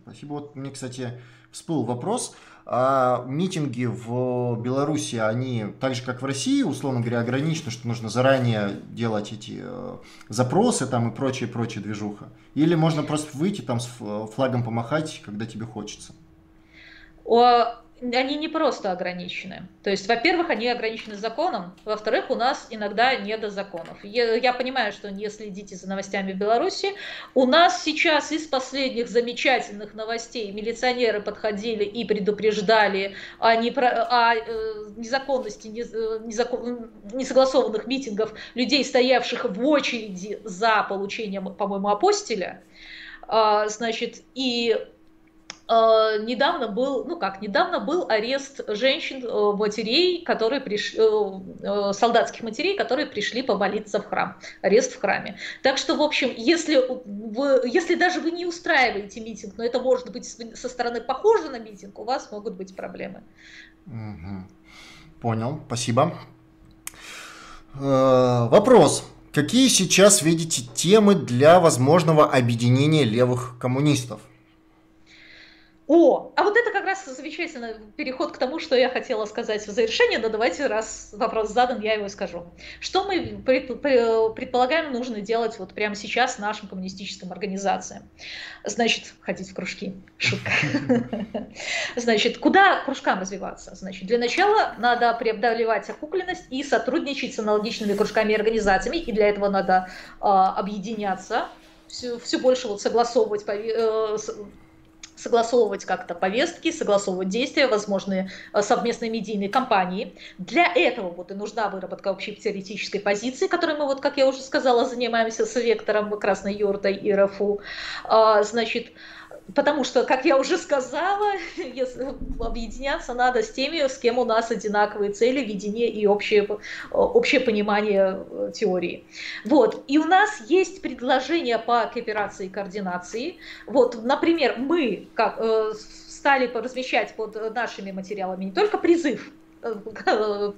Спасибо. Вот мне, кстати, всплыл вопрос. А митинги в Беларуси, они так же, как в России, условно говоря, ограничены, что нужно заранее делать эти э, запросы там и прочее, прочее движуха? Или можно просто выйти там с флагом помахать, когда тебе хочется? Они не просто ограничены. То есть, во-первых, они ограничены законом, во-вторых, у нас иногда не до законов. Я, я понимаю, что не следите за новостями в Беларуси. У нас сейчас из последних замечательных новостей милиционеры подходили и предупреждали о, непро, о э, незаконности не, э, незакон, несогласованных митингов людей, стоявших в очереди за получением, по-моему, апостиля. А, значит, и недавно был, ну как, недавно был арест женщин, э, матерей, которые пришли, э, солдатских матерей, которые пришли помолиться в храм, арест в храме. Так что, в общем, если, вы, если даже вы не устраиваете митинг, но это может быть со стороны похоже на митинг, у вас могут быть проблемы. Понял, спасибо. Вопрос. Какие сейчас видите темы для возможного объединения левых коммунистов? О, а вот это как раз замечательно переход к тому, что я хотела сказать в завершение, но давайте, раз вопрос задан, я его скажу. Что мы предполагаем нужно делать вот прямо сейчас нашим коммунистическим организациям? Значит, ходить в кружки. Шутка. Значит, куда кружкам развиваться? Значит, для начала надо преодолевать окукленность и сотрудничать с аналогичными кружками и организациями, и для этого надо э, объединяться, все, все больше вот согласовывать э, согласовывать как-то повестки, согласовывать действия, возможные э, совместные медийные кампании. Для этого вот и нужна выработка общей теоретической позиции, которой мы, вот, как я уже сказала, занимаемся с вектором Красной Юртой и РФУ. А, значит, Потому что, как я уже сказала, объединяться надо с теми, с кем у нас одинаковые цели, видение и общее, общее понимание э, теории. Вот. И у нас есть предложения по кооперации и координации. Вот, например, мы как, э, стали размещать под нашими материалами не только призыв э,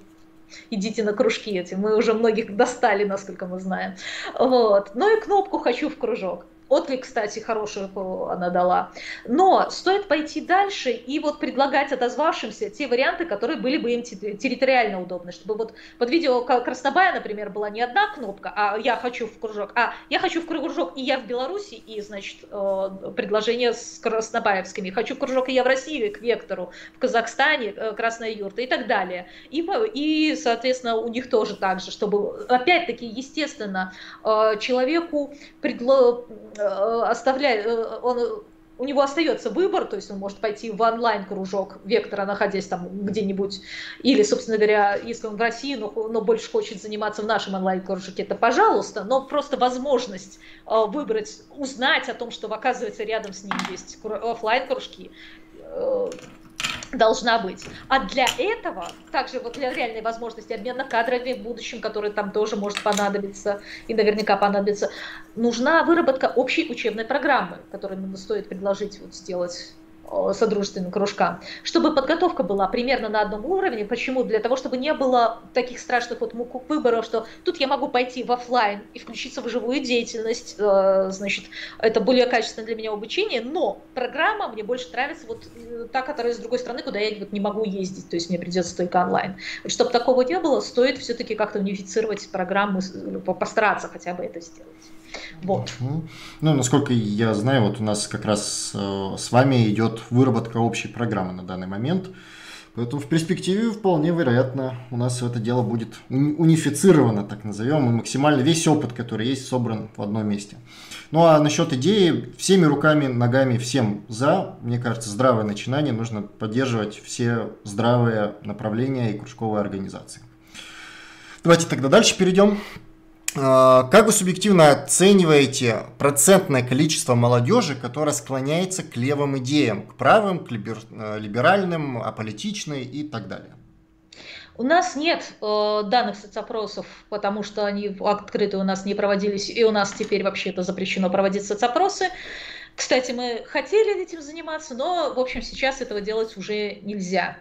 идите на кружки эти, мы уже многих достали, насколько мы знаем. Вот. Но и кнопку «Хочу в кружок». Отклик, кстати, хороший она дала. Но стоит пойти дальше и вот предлагать отозвавшимся те варианты, которые были бы им территориально удобны. Чтобы вот под видео Краснобая, например, была не одна кнопка, а я хочу в кружок, а я хочу в кружок и я в Беларуси, и, значит, э, предложение с краснобаевскими. Хочу в кружок и я в России, к Вектору, в Казахстане, э, Красная юрта и так далее. И, и соответственно, у них тоже так же, чтобы, опять-таки, естественно, э, человеку предло оставляет, э, он у него остается выбор, то есть он может пойти в онлайн-кружок вектора, находясь там где-нибудь, или, собственно говоря, если он в России, но, но больше хочет заниматься в нашем онлайн-кружке, это пожалуйста, но просто возможность э, выбрать, узнать о том, что, оказывается, рядом с ним есть офлайн кружки должна быть. А для этого, также вот для реальной возможности обмена кадрами в будущем, который там тоже может понадобиться и наверняка понадобится, нужна выработка общей учебной программы, которую стоит предложить вот сделать содружественным кружкам, чтобы подготовка была примерно на одном уровне. Почему? Для того, чтобы не было таких страшных вот выборов, что тут я могу пойти в офлайн и включиться в живую деятельность, э, значит, это более качественное для меня обучение, но программа мне больше нравится вот э, та, которая с другой стороны, куда я вот не могу ездить, то есть мне придется только онлайн. Чтобы такого не было, стоит все-таки как-то унифицировать программы, постараться хотя бы это сделать. Вот. Ну, насколько я знаю, вот у нас как раз э, с вами идет выработка общей программы на данный момент. Поэтому в перспективе вполне вероятно у нас это дело будет унифицировано, так назовем, и максимально весь опыт, который есть, собран в одном месте. Ну а насчет идеи, всеми руками, ногами, всем за, мне кажется, здравое начинание, нужно поддерживать все здравые направления и кружковые организации. Давайте тогда дальше перейдем. А, как вы субъективно оцениваете процентное количество молодежи, которая склоняется к левым идеям, к правым, к э, либеральным, аполитичной и так далее? У нас нет э, данных соцопросов, потому что они открыты у нас не проводились, и у нас теперь вообще это запрещено проводить соцопросы. Кстати, мы хотели этим заниматься, но, в общем, сейчас этого делать уже нельзя.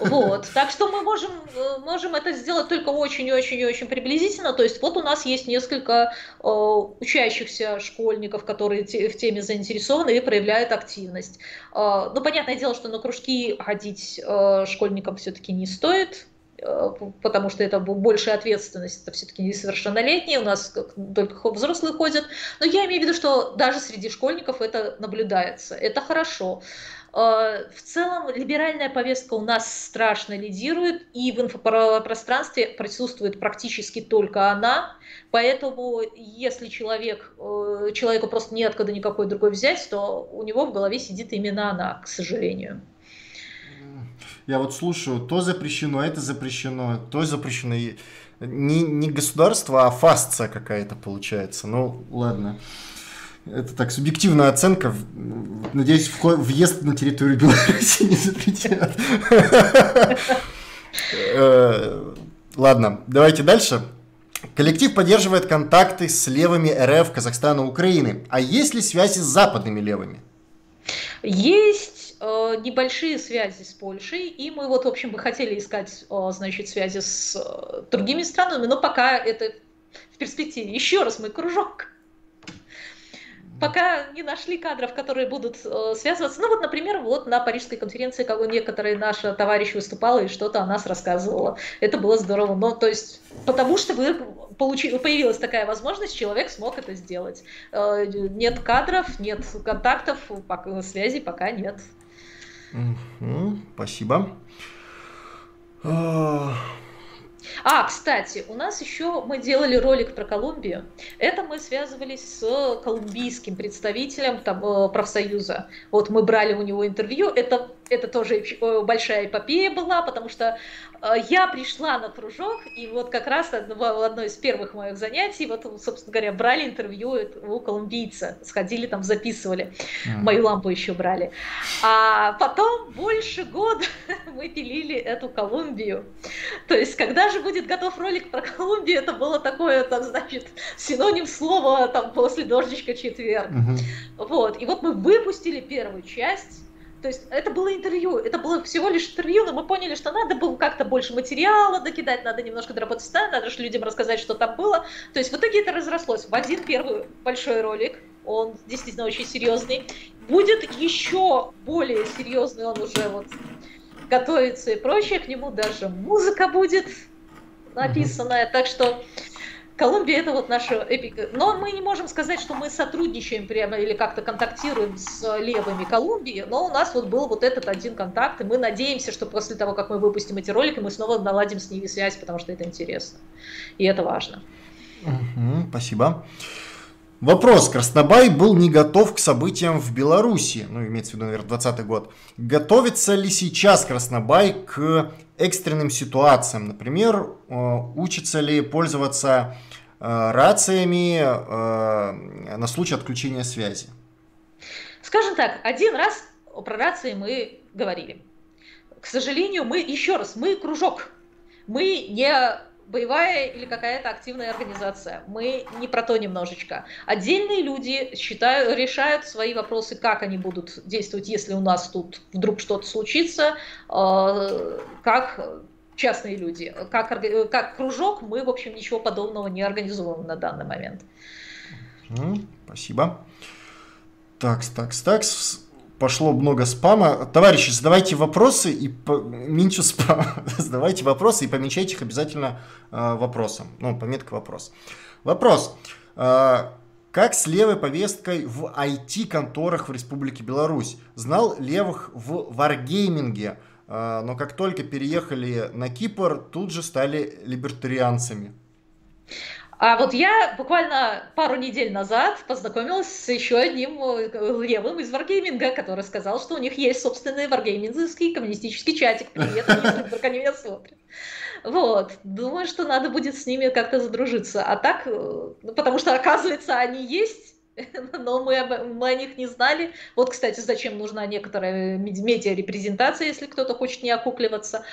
Вот. Так что мы можем, э, можем это сделать только очень-очень-очень приблизительно. То есть вот у нас есть несколько э, учащихся школьников, которые те, в теме заинтересованы и проявляют активность. Э, ну, понятное дело, что на кружки ходить э, школьникам все-таки не стоит, потому что это большая ответственность, это все-таки несовершеннолетние, у нас только взрослые ходят. Но я имею в виду, что даже среди школьников это наблюдается. Это хорошо. Э, в целом либеральная повестка у нас страшно лидирует, и в инфопространстве присутствует практически только она. Поэтому, если человек, э, человеку просто не откуда никакой другой взять, то у него в голове сидит именно она, к сожалению. Я вот слушаю, то запрещено, это запрещено, то запрещено. Не, не государство, а фасция какая-то получается. Ну, ладно. Это так, субъективная оценка. Надеюсь, въезд на территорию Беларуси не запретят. Э, ладно, давайте дальше. Коллектив поддерживает контакты с левыми РФ, Казахстана, Украины. А есть ли связи с западными левыми? Есть э, небольшие связи с Польшей, и мы вот, в общем, бы хотели искать, э, значит, связи с э, другими странами, но пока это в перспективе. Еще раз, мой кружок пока не нашли кадров, которые будут э, связываться. Ну вот, например, вот на Парижской конференции, кого некоторые наши товарищи выступала и что-то о нас рассказывала. Это было здорово. Но то есть, потому что вы получили, появилась такая возможность, человек смог это сделать. Э, нет кадров, нет контактов, связи пока нет. Угу, спасибо. А, а, кстати, у нас еще мы делали ролик про Колумбию. Это мы связывались с колумбийским представителем там, э, профсоюза. Вот мы брали у него интервью. Это, это тоже большая эпопея была, потому что Э, я пришла на кружок, и вот как раз в одно из первых моих занятий, вот, собственно говоря, брали интервью у колумбийца, сходили там, записывали, mm. мою лампу еще брали. А потом больше года мы пилили эту Колумбию. То есть, когда же будет готов ролик про Колумбию, это было такое, там, значит, синоним слова там после дождичка четверг. Mm-hmm. Вот, и вот мы выпустили первую часть, то есть это было интервью, это было всего лишь интервью, но мы поняли, что надо было как-то больше материала докидать, надо немножко доработать стан, надо же людям рассказать, что там было. То есть в итоге это разрослось в один первый большой ролик, он действительно очень серьезный. Будет еще более серьезный, он уже вот готовится и прочее, к нему даже музыка будет написанная, так что Колумбия это вот наша эпика. Но мы не можем сказать, что мы сотрудничаем прямо или как-то контактируем с левыми Колумбии, но у нас вот был вот этот один контакт, и мы надеемся, что после того, как мы выпустим эти ролики, мы снова наладим с ними связь, потому что это интересно. И это важно. Угу, спасибо. Вопрос. Краснобай был не готов к событиям в Беларуси, ну, имеется в виду, наверное, 20 год. Готовится ли сейчас Краснобай к экстренным ситуациям? Например, э, учится ли пользоваться э, рациями э, на случай отключения связи? Скажем так, один раз про рации мы говорили. К сожалению, мы, еще раз, мы кружок. Мы не боевая или какая-то активная организация. Мы не про то немножечко. Отдельные люди считают, решают свои вопросы, как они будут действовать, если у нас тут вдруг что-то случится, э, как частные люди. Как, как кружок мы, в общем, ничего подобного не организуем на данный момент. Спасибо. Такс, такс, такс пошло много спама. Товарищи, задавайте вопросы и по... меньше спама. задавайте вопросы и помечайте их обязательно э, вопросом. Ну, пометка вопрос. Вопрос. Э, как с левой повесткой в IT-конторах в Республике Беларусь? Знал левых в варгейминге, э, но как только переехали на Кипр, тут же стали либертарианцами. А вот я буквально пару недель назад познакомилась с еще одним э, левым из варгейминга, который сказал, что у них есть собственный варгейминговский коммунистический чатик. Привет, только они меня смотрят. Вот. Думаю, что надо будет с ними как-то задружиться. А так, э, ну, потому что, оказывается, они есть, но мы, мы о них не знали. Вот, кстати, зачем нужна некоторая медиа-репрезентация, если кто-то хочет не окукливаться.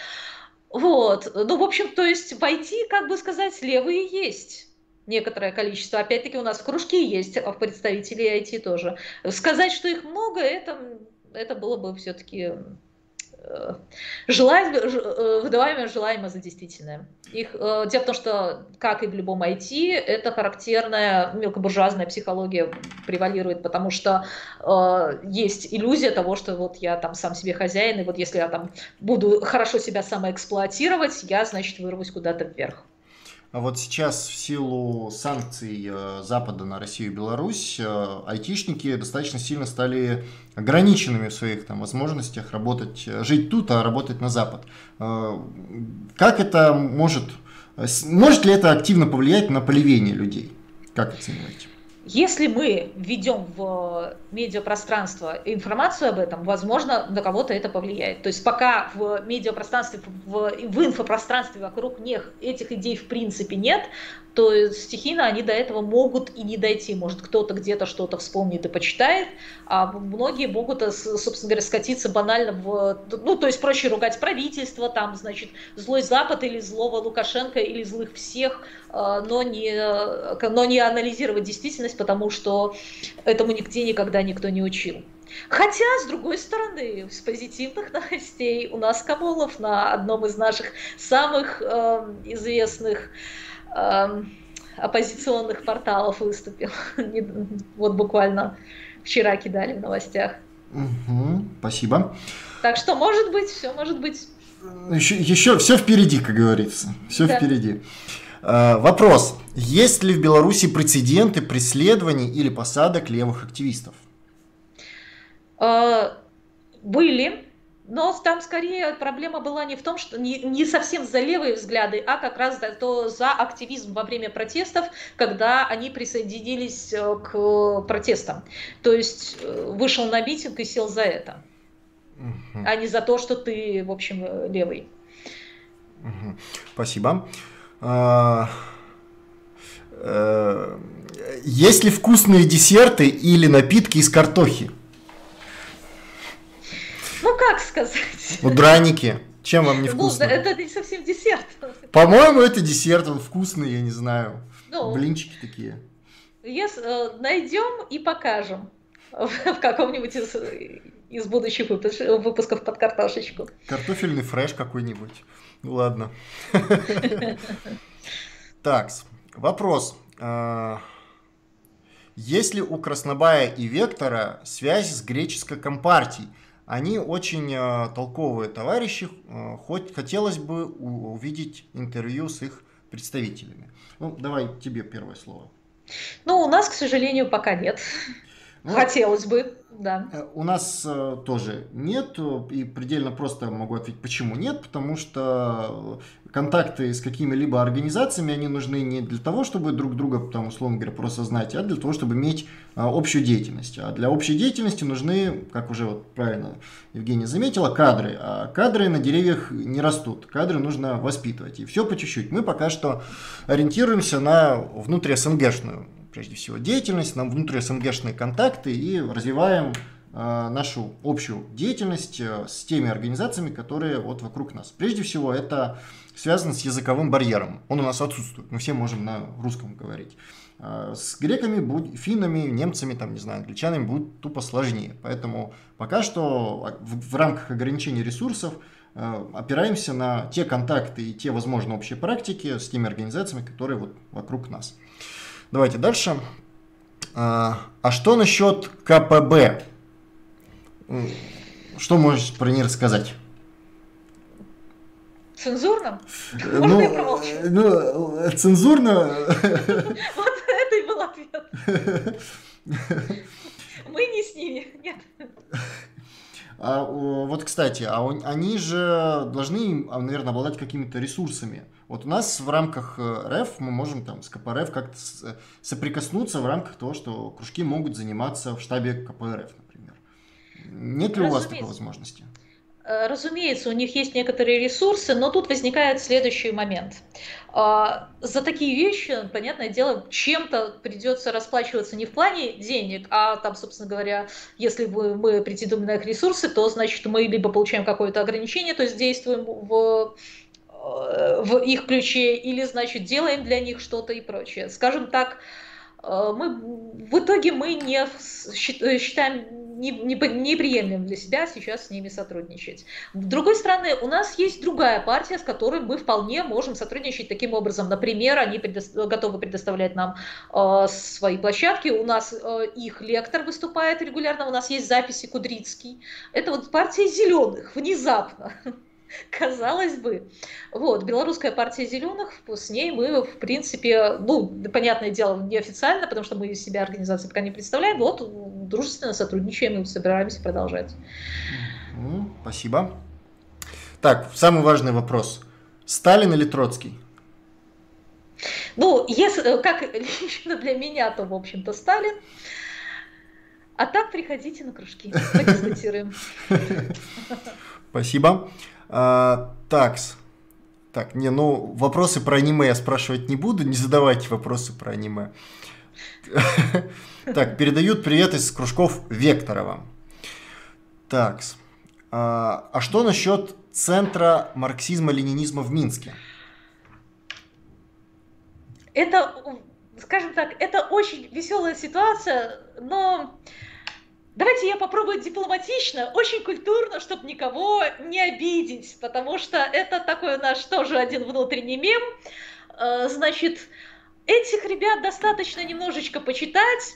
Вот. Ну, в общем, то есть в IT, как бы сказать, левые есть некоторое количество. Опять-таки у нас кружки есть, а в представителей IT тоже. Сказать, что их много, это, это было бы все-таки э, желаем, э, выдаваемое желаемо за действительное. Их, э, дело в том, что, как и в любом IT, это характерная мелкобуржуазная психология превалирует, потому что э, есть иллюзия того, что вот я там сам себе хозяин, и вот если я там буду хорошо себя самоэксплуатировать, я, значит, вырвусь куда-то вверх. А вот сейчас в силу санкций э, Запада на Россию и Беларусь э, айтишники достаточно сильно стали ограниченными в своих там, возможностях работать, э, жить тут, а работать на Запад. Как это может, может ли это активно повлиять на поливение людей? Как оцениваете? Если мы введем в медиапространство информацию об этом, возможно, на кого-то это повлияет. То есть пока в медиапространстве, в, в инфопространстве вокруг них этих идей в принципе нет, то стихийно они до этого могут и не дойти. Может, кто-то где-то что-то вспомнит и почитает, а многие могут, э, собственно говоря, скатиться банально в... Ну, то есть проще ругать правительство, там, значит, злой Запад или злого Лукашенко или злых всех, э, но не, э, но не анализировать действительность, потому что этому нигде никогда никто не учил. Хотя, с другой стороны, с позитивных новостей у нас Камолов на одном из наших самых э, известных оппозиционных порталов выступил. Вот буквально вчера кидали в новостях. Угу, спасибо. Так что, может быть, все может быть. Еще, еще все впереди, как говорится. Все да. впереди. А, вопрос. Есть ли в Беларуси прецеденты преследований или посадок левых активистов? А, были. Но там скорее проблема была не в том, что не, не совсем за левые взгляды, а как раз за, то, за активизм во время протестов, когда они присоединились э, к протестам. То есть э, вышел на митинг и сел за это, угу. а не за то, что ты, в общем, э, левый. Угу. Спасибо. А, есть ли вкусные десерты или напитки из картохи? Ну, как сказать? Ну, драники. Чем вам не вкусно? Ну, это не совсем десерт. По-моему, это десерт, он вкусный, я не знаю. Ну, Блинчики такие. Если, э, найдем и покажем в каком-нибудь из, из будущих выпусков под картошечку. Картофельный фреш какой-нибудь. Ну ладно. Так, вопрос. А, есть ли у Краснобая и Вектора связь с греческой компартией? Они очень э, толковые товарищи, э, хоть хотелось бы увидеть интервью с их представителями. Ну, давай тебе первое слово. Ну, у нас, к сожалению, пока нет. Ну, Хотелось бы, да. Э, у нас э, тоже нет, и предельно просто могу ответить, почему нет, потому что контакты с какими-либо организациями, они нужны не для того, чтобы друг друга, там, условно говоря, просто знать, а для того, чтобы иметь общую деятельность. А для общей деятельности нужны, как уже вот правильно Евгения заметила, кадры. А кадры на деревьях не растут, кадры нужно воспитывать. И все по чуть-чуть. Мы пока что ориентируемся на внутри-СНГшную, прежде всего, деятельность, на внутри-СНГшные контакты и развиваем а, нашу общую деятельность э, с теми организациями, которые вот вокруг нас. Прежде всего, это связано с языковым барьером. Он у нас отсутствует. Мы все можем на русском говорить. А, с греками, финнами, немцами, там, не знаю, англичанами будет тупо сложнее. Поэтому пока что в, рамках ограничения ресурсов э, опираемся на те контакты и те, возможно, общие практики с теми организациями, которые вот вокруг нас. Давайте дальше. А, а что насчет КПБ? Что можешь про них рассказать? Цензурно? Ну, ну, цензурно... Вот это и был ответ. Мы не с ними, нет. А, вот, кстати, а они же должны, а, наверное, обладать какими-то ресурсами. Вот у нас в рамках э, РФ мы можем там с КПРФ как-то соприкоснуться в рамках того, что кружки могут заниматься в штабе КПРФ, например. Нет ли Разумеется. у вас такой возможности? Э, разумеется, у них есть некоторые ресурсы, но тут возникает следующий момент. А, за такие вещи, понятное дело, чем-то придется расплачиваться не в плане денег, а там, собственно говоря, если мы претендуем на их ресурсы, то значит мы либо получаем какое-то ограничение, то есть действуем в э, в их ключе, или, значит, делаем для них что-то и прочее. Скажем так, э, мы, в итоге мы не считаем неприемлем для себя сейчас с ними сотрудничать. С другой стороны, у нас есть другая партия, с которой мы вполне можем сотрудничать таким образом. Например, они предо- готовы предоставлять нам э, свои площадки. У нас э, их лектор выступает регулярно, у нас есть записи Кудрицкий. Это вот партия зеленых, внезапно. казалось бы. Вот, Белорусская партия зеленых, с ней мы, в принципе, ну, понятное дело, неофициально, потому что мы из себя организации пока не представляем, вот, дружественно сотрудничаем и собираемся продолжать. Спасибо. Так, самый важный вопрос. Сталин или Троцкий? Ну, если, как лично для меня, то, в общем-то, Сталин. А так приходите на кружки, подискутируем. Спасибо. А, такс. Так, не, ну, вопросы про аниме я спрашивать не буду, не задавайте вопросы про аниме. Так, передают привет из кружков Векторова. Такс. А, а что насчет Центра марксизма-ленинизма в Минске? Это, скажем так, это очень веселая ситуация, но Давайте я попробую дипломатично, очень культурно, чтобы никого не обидеть, потому что это такой наш тоже один внутренний мем. Э, значит, этих ребят достаточно немножечко почитать,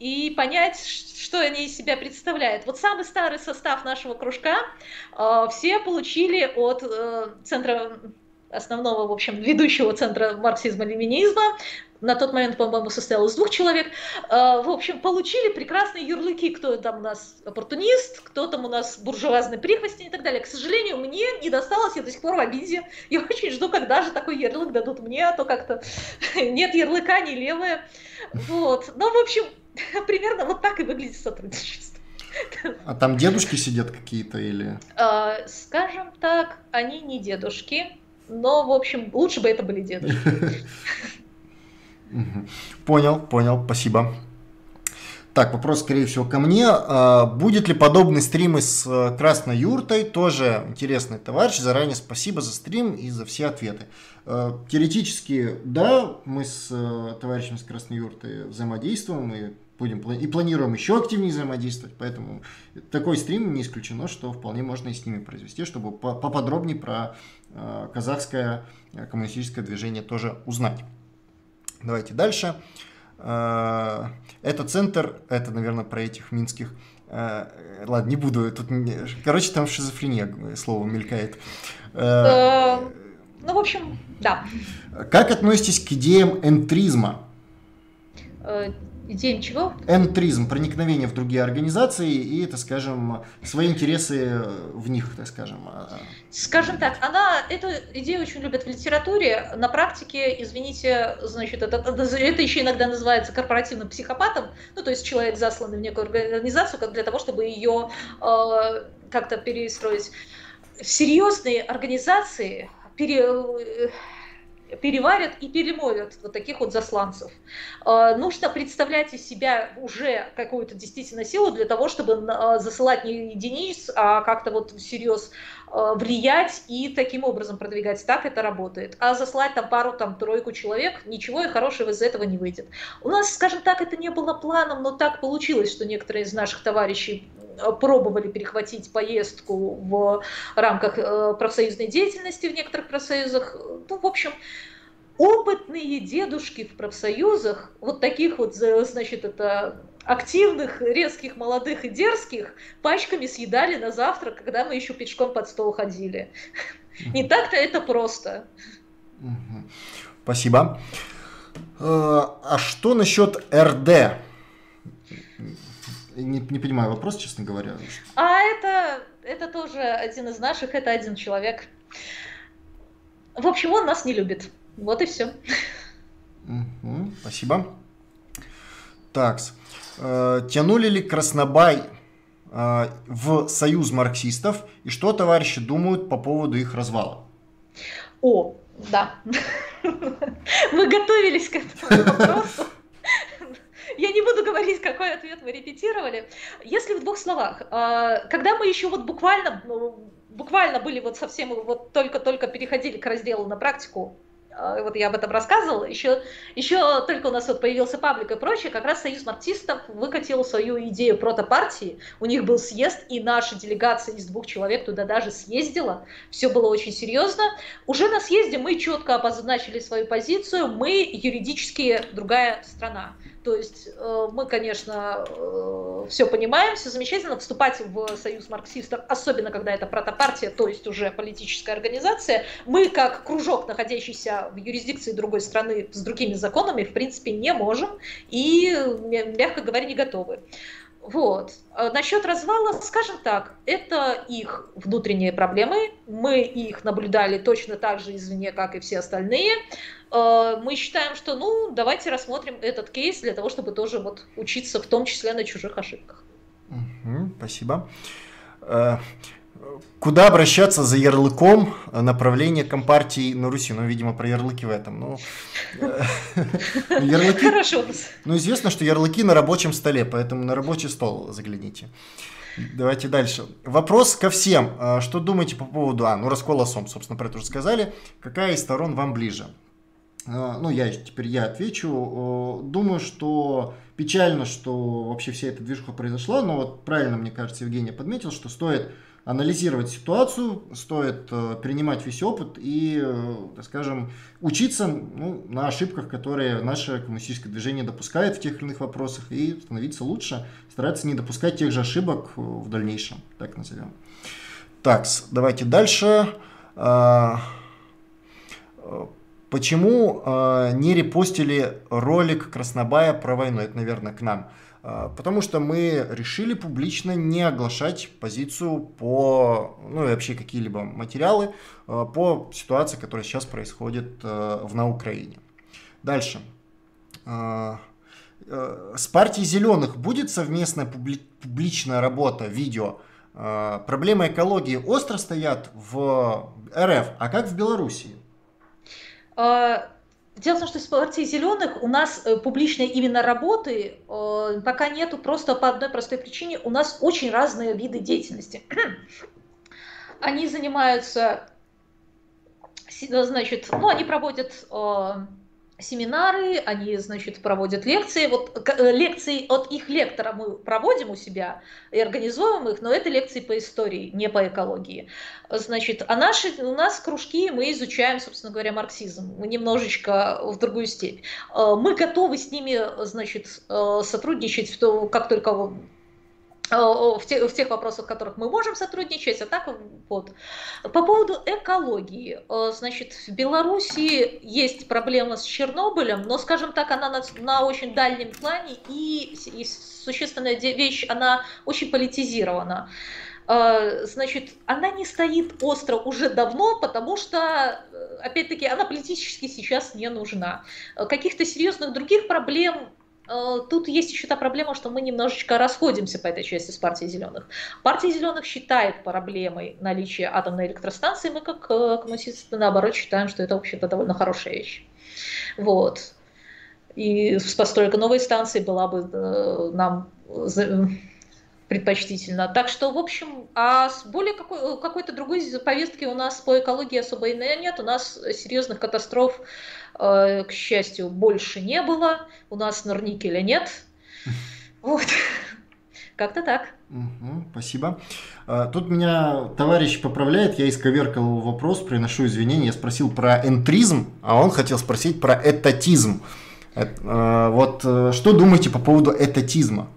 и понять, что они из себя представляют. Вот самый старый состав нашего кружка э, все получили от э, Центра основного, в общем, ведущего центра марксизма-ленинизма, на тот момент, по-моему, состоял из двух человек, э, в общем, получили прекрасные ярлыки, кто там у нас оппортунист, кто там у нас буржуазный прихвостень и так далее. К сожалению, мне не досталось, я до сих пор в обиде. Я очень жду, когда же такой ярлык дадут мне, а то как-то нет ярлыка, не левое. Вот. Ну, в общем, примерно вот так и выглядит сотрудничество. А там дедушки сидят какие-то или? А, скажем так, они не дедушки, но, в общем, лучше бы это были дедушки. Понял, понял, спасибо. Так, вопрос, скорее всего, ко мне. А, будет ли подобный стрим с э, Красной Юртой? Тоже интересный товарищ. Заранее спасибо за стрим и за все ответы. А, теоретически, да, мы с э, товарищем с Красной Юртой взаимодействуем и будем и планируем еще активнее взаимодействовать, поэтому такой стрим не исключено, что вполне можно и с ними произвести, чтобы поподробнее про казахское коммунистическое движение тоже узнать. Давайте дальше. Э, это центр, это, наверное, про этих минских. Э, ладно, не буду. Тут, короче, там шизофрения слово мелькает. Э, ну, в общем, да. Как относитесь к идеям энтризма? Идея чего? Энтризм, проникновение в другие организации и, так скажем, свои интересы в них, так скажем. Скажем так, она эту идею очень любит в литературе. На практике, извините, значит, это, это еще иногда называется корпоративным психопатом, ну, то есть человек засланный в некую организацию, как для того, чтобы ее э, как-то перестроить. В серьезные организации пере, переварят и перемолят вот таких вот засланцев. А, нужно представлять из себя уже какую-то действительно силу для того, чтобы а, засылать не единиц, а как-то вот всерьез а, влиять и таким образом продвигать. Так это работает. А заслать там пару, там тройку человек, ничего и хорошего из этого не выйдет. У нас, скажем так, это не было планом, но так получилось, что некоторые из наших товарищей пробовали перехватить поездку в рамках э, профсоюзной деятельности в некоторых профсоюзах. Ну, в общем, опытные дедушки в профсоюзах, вот таких вот, значит, это активных, резких, молодых и дерзких, пачками съедали на завтрак, когда мы еще пешком под стол ходили. Не так-то это просто. Спасибо. Э, а что насчет РД? Не, не понимаю вопрос, честно говоря. А это, это тоже один из наших, это один человек. В общем, он нас не любит. Вот и все. Угу, спасибо. Так, э, тянули ли Краснобай э, в союз марксистов и что товарищи думают по поводу их развала? О, да. Мы готовились к этому вопросу. Я не буду говорить, какой ответ мы репетировали. Если в двух словах, э, когда мы еще вот буквально, ну, буквально были вот совсем, вот только-только переходили к разделу на практику а, вот я об этом рассказывала, еще, еще только у нас вот появился паблик и прочее, как раз Союз марксистов выкатил свою идею протопартии, у них был съезд, и наша делегация из двух человек туда даже съездила, все было очень серьезно. Уже на съезде мы четко обозначили свою позицию, мы юридически другая страна. То есть э, мы, конечно, э, все понимаем, все замечательно, вступать в союз марксистов, особенно когда это протопартия, то есть уже политическая организация, мы как кружок, находящийся в юрисдикции другой страны с другими законами, в принципе, не можем и, мягко говоря, не готовы. Вот. А насчет развала, скажем так, это их внутренние проблемы. Мы их наблюдали точно так же извне, как и все остальные. А, мы считаем, что, ну, давайте рассмотрим этот кейс для того, чтобы тоже вот учиться в том числе на чужих ошибках. Угу, спасибо. Куда обращаться за ярлыком направления Компартии на Руси? Ну, видимо, про ярлыки в этом. Ну, э, ярлыки... Хорошо. Ну, известно, что ярлыки на рабочем столе, поэтому на рабочий стол загляните. Давайте дальше. Вопрос ко всем. А что думаете по поводу... А, ну, раскола СОМ, собственно, про это уже сказали. Какая из сторон вам ближе? ну, я теперь я отвечу. Думаю, что печально, что вообще вся эта движуха произошла, но вот правильно, мне кажется, Евгений подметил, что стоит анализировать ситуацию, стоит э, принимать весь опыт и, э, так скажем, учиться ну, на ошибках, которые наше коммунистическое движение допускает в тех или иных вопросах, и становиться лучше, стараться не допускать тех же ошибок э, в дальнейшем, так назовем. Так, давайте дальше. А, почему а, не репостили ролик Краснобая про войну? Это, наверное, к нам. А, потому что мы решили публично не оглашать позицию по, ну и вообще какие-либо материалы а, по ситуации, которая сейчас происходит а, в, на Украине. Дальше. С партией зеленых будет совместная публи- публичная работа, видео. Проблемы экологии остро стоят в РФ, а как в Белоруссии? Дело в том, что с партией зеленых у нас э, публичной именно работы э, пока нету просто по одной простой причине. У нас очень разные виды деятельности. Они занимаются, значит, ну, они проводят э, семинары, они, значит, проводят лекции. Вот э, лекции от их лектора мы проводим у себя и организуем их, но это лекции по истории, не по экологии. Значит, а наши, у нас кружки, мы изучаем, собственно говоря, марксизм, мы немножечко в другую степь. Э, мы готовы с ними, значит, э, сотрудничать, как только в, те, в тех вопросах, в которых мы можем сотрудничать, а так вот. По поводу экологии, э, значит, в Беларуси есть проблема с Чернобылем, но, скажем так, она на, на очень дальнем плане и, и существенная вещь, она очень политизирована. Э, значит, она не стоит остро уже давно, потому что, опять-таки, она политически сейчас не нужна. Каких-то серьезных других проблем Э, тут есть еще та проблема, что мы немножечко расходимся по этой части с партией зеленых. Партия зеленых считает проблемой наличие атомной электростанции, мы как э, коммунисты наоборот считаем, что это, в общем-то, довольно хорошая вещь. Вот. И постройка новой станции была бы э, нам предпочтительно. Так что, в общем, а с более какой, какой-то другой повестки у нас по экологии особо и нет. У нас серьезных катастроф Э, к счастью, больше не было. У нас норникеля нет. Вот. Как-то так. Угу, спасибо. А, тут меня товарищ поправляет, я исковеркал вопрос, приношу извинения. Я спросил про энтризм, а он хотел спросить про этатизм. А, вот э, что думаете по поводу этатизма?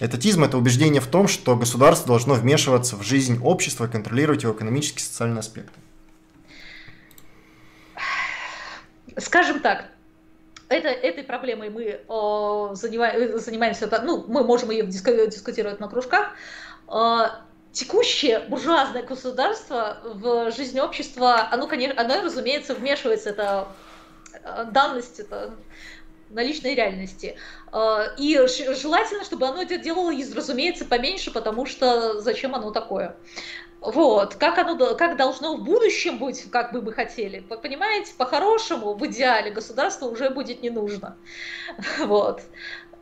Этатизм – это убеждение в том, что государство должно вмешиваться в жизнь общества контролировать его экономические и социальные аспекты. Скажем так, это, этой проблемой мы занимаем, занимаемся, ну, мы можем ее дискутировать на кружках. О, текущее буржуазное государство в жизнь общества, оно, конечно, оно, разумеется, вмешивается, это данность, это наличной реальности. И желательно, чтобы оно это делало, разумеется, поменьше, потому что зачем оно такое? Вот, как оно, как должно в будущем быть, как бы мы хотели. Вы понимаете, по-хорошему, в идеале государство уже будет не нужно. Вот.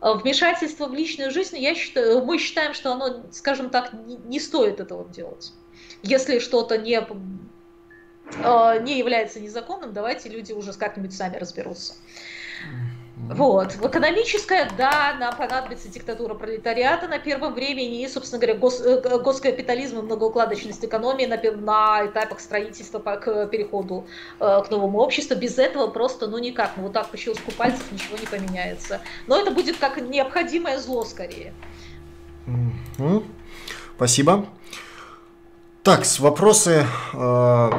Вмешательство в личную жизнь, я считаю, мы считаем, что оно, скажем так, не, не стоит этого делать. Если что-то не, а, не является незаконным, давайте люди уже как-нибудь сами разберутся. Вот. В экономическое, да, нам понадобится диктатура пролетариата на первом времени и, собственно говоря, гос, э, госкапитализм и многоукладочность экономии на, на этапах строительства по, к переходу э, к новому обществу. Без этого просто, ну никак, ну вот так по щелчку пальцев ничего не поменяется. Но это будет как необходимое зло скорее. Mm-hmm. Спасибо. Так, вопросы, э,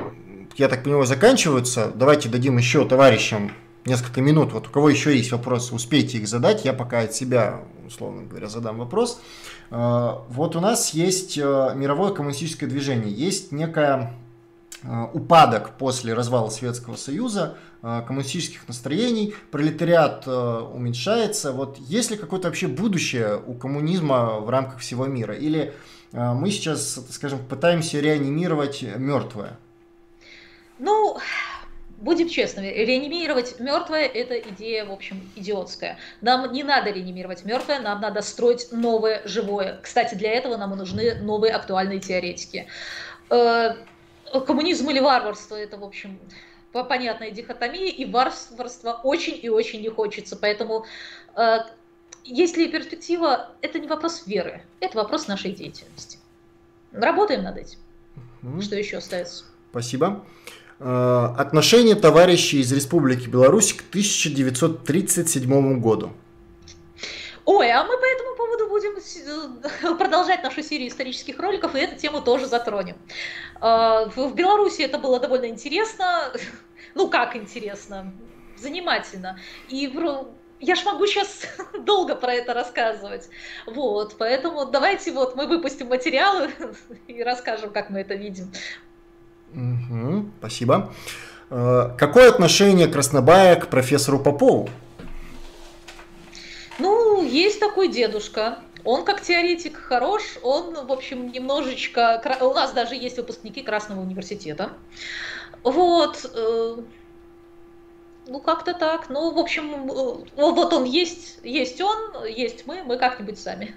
я так понимаю, заканчиваются. Давайте дадим еще товарищам несколько минут. Вот у кого еще есть вопросы, успейте их задать. Я пока от себя, условно говоря, задам вопрос. Э, вот у нас есть э, мировое коммунистическое движение, есть некая э, упадок после развала Советского Союза, коммунистических настроений, пролетариат уменьшается. Вот есть ли какое-то вообще будущее у коммунизма в рамках всего мира? Или мы сейчас, скажем, пытаемся реанимировать мертвое? Ну, будем честными, реанимировать мертвое – это идея, в общем, идиотская. Нам не надо реанимировать мертвое, нам надо строить новое живое. Кстати, для этого нам нужны новые актуальные теоретики. Э, коммунизм или варварство – это, в общем, понятная дихотомия, и варварства очень и очень не хочется. Поэтому э, если перспектива, это не вопрос веры, это вопрос нашей деятельности. Работаем над этим. Что еще остается? Спасибо. Э, отношение товарищей из Республики Беларусь к 1937 году. Ой, а мы по этому поводу будем э, продолжать нашу серию исторических роликов, и эту тему тоже затронем. Э, в Беларуси это было довольно интересно. Ну, как интересно? Занимательно. И я ж могу сейчас долго про это рассказывать. Вот, поэтому давайте вот мы выпустим материалы и расскажем, как мы это видим. Угу, спасибо. Э, какое отношение Краснобая к профессору Попову? Ну, есть такой дедушка. Он как теоретик хорош, он, в общем, немножечко... У нас даже есть выпускники Красного университета. Вот. Э, ну, как-то так. Ну, в общем, э, вот он есть, есть он, есть мы, мы как-нибудь сами.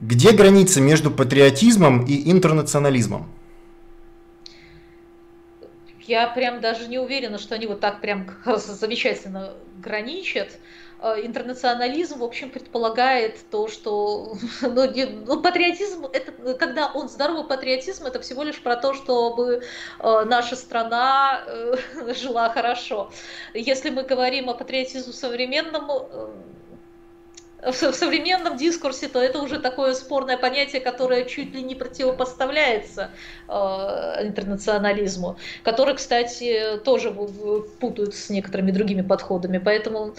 Где граница между патриотизмом и интернационализмом? Я прям даже не уверена, что они вот так прям замечательно граничат. Э, интернационализм, в общем, предполагает то, что ну, не, ну, патриотизм, это, когда он здоровый патриотизм, это всего лишь про то, чтобы э, наша страна э, жила хорошо. Если мы говорим о патриотизме современном, э, в, современном дискурсе, то это уже такое спорное понятие, которое чуть ли не противопоставляется э, интернационализму, который, кстати, тоже путают с некоторыми другими подходами. Поэтому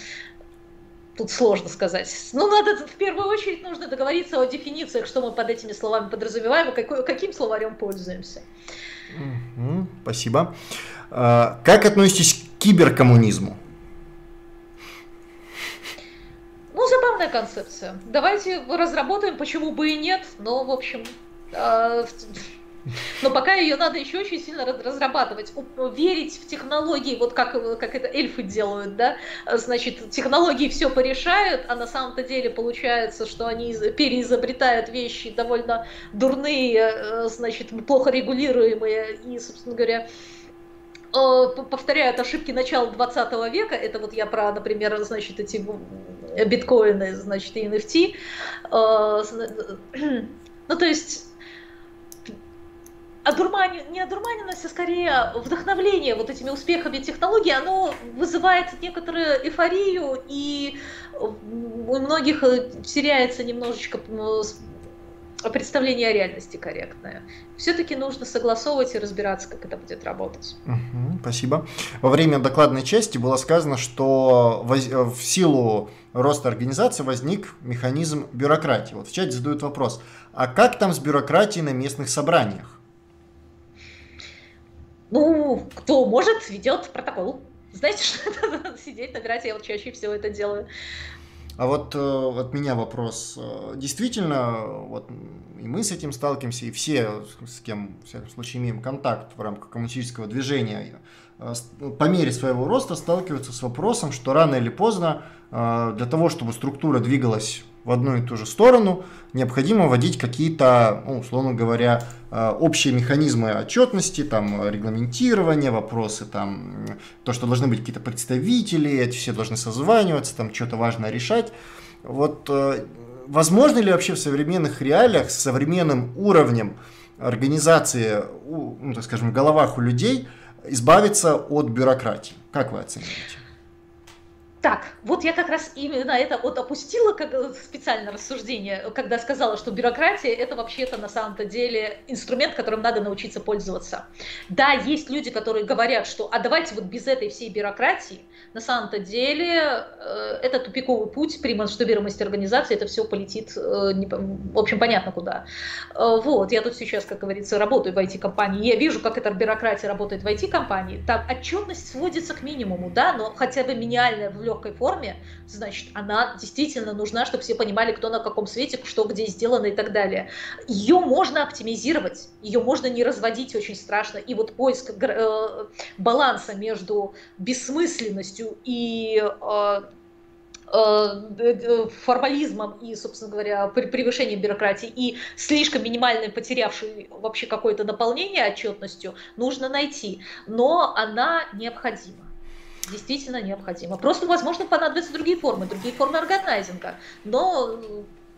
Тут сложно сказать. Ну, надо в первую очередь нужно договориться о дефинициях, что мы под этими словами подразумеваем, и какой, каким словарем пользуемся. Угу, спасибо. А, как относитесь к киберкоммунизму? Ну, забавная концепция. Давайте разработаем, почему бы и нет. Но, в общем, а, но пока ее надо еще очень сильно разрабатывать. Верить в технологии, вот как, как это эльфы делают, да, значит, технологии все порешают, а на самом-то деле получается, что они переизобретают вещи довольно дурные, э, значит, плохо регулируемые и, собственно говоря, повторяют ошибки начала 20 века, это вот я про, например, значит, эти биткоины, значит, и NFT, э, ну, то есть одурмани... не одурманенность, а скорее вдохновление вот этими успехами технологий, оно вызывает некоторую эйфорию, и у многих теряется немножечко представление о реальности корректное. Все-таки нужно согласовывать и разбираться, как это будет работать. Угу, спасибо. Во время докладной части было сказано, что воз... в силу роста организации возник механизм бюрократии. Вот в чате задают вопрос, а как там с бюрократией на местных собраниях? Ну, кто может, ведет протокол. Знаете, что это сидеть, набирать, я вот чаще всего это делаю. А вот э, от меня вопрос. Э, действительно, вот и мы с этим сталкиваемся, и все, с кем, в всяком случае, имеем контакт в рамках коммунистического движения, э, по мере своего роста сталкиваются с вопросом, что рано или поздно для того, чтобы структура двигалась в одну и ту же сторону, необходимо вводить какие-то, ну, условно говоря, э, общие механизмы отчетности, там, регламентирования, вопросы, там, то, что должны быть какие-то представители, эти все должны созваниваться, там, что-то важно решать. Вот э, возможно ли вообще в современных реалиях с современным уровнем организации, ну, так скажем, в головах у людей избавиться от бюрократии? Как вы оцениваете? Так, вот я как раз именно это вот опустила как специально рассуждение, когда сказала, что бюрократия это вообще-то на самом-то деле инструмент, которым надо научиться пользоваться. Да, есть люди, которые говорят, что а давайте вот без этой всей бюрократии, на самом-то деле э, это тупиковый путь при масштабируемости организации, это все полетит, э, не, в общем, понятно куда. Э, вот, я тут сейчас, как говорится, работаю в IT-компании, я вижу, как эта бюрократия работает в IT-компании, там отчетность сводится к минимуму, да, но хотя бы минимальная в легкой форме, значит, она действительно нужна, чтобы все понимали, кто на каком свете, что где сделано и так далее. Ее можно оптимизировать, ее можно не разводить очень страшно. И вот поиск э, баланса между бессмысленностью и э, э, формализмом и, собственно говоря, превышением бюрократии и слишком минимальной, потерявшей вообще какое-то наполнение отчетностью, нужно найти. Но она необходима действительно необходима. Просто, возможно, понадобятся другие формы, другие формы органайзинга. Но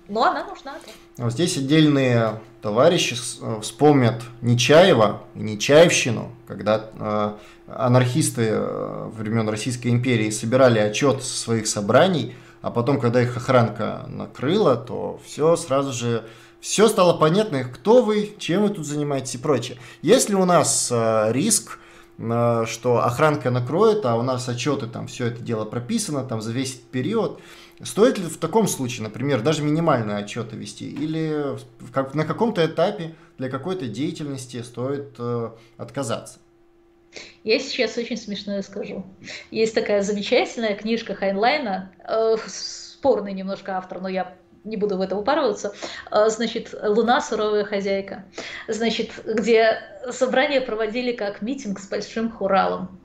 но она нужна. Вот здесь отдельные товарищи э, вспомнят Нечаева и Нечаевщину, когда э, анархисты э, времен Российской империи собирали отчет со своих собраний, а потом, когда их охранка накрыла, то все сразу же все стало понятно, кто вы, чем вы тут занимаетесь и прочее. Если у нас риск, что охранка накроет, а у нас отчеты, там все это дело прописано, там за весь период, Стоит ли в таком случае, например, даже минимальные отчеты вести, или как, на каком-то этапе для какой-то деятельности стоит э, отказаться? Я сейчас очень смешное скажу. Есть такая замечательная книжка Хайнлайна, э, спорный немножко автор, но я не буду в это упарываться, э, значит, «Луна. Суровая хозяйка», значит, где собрание проводили как митинг с большим хуралом.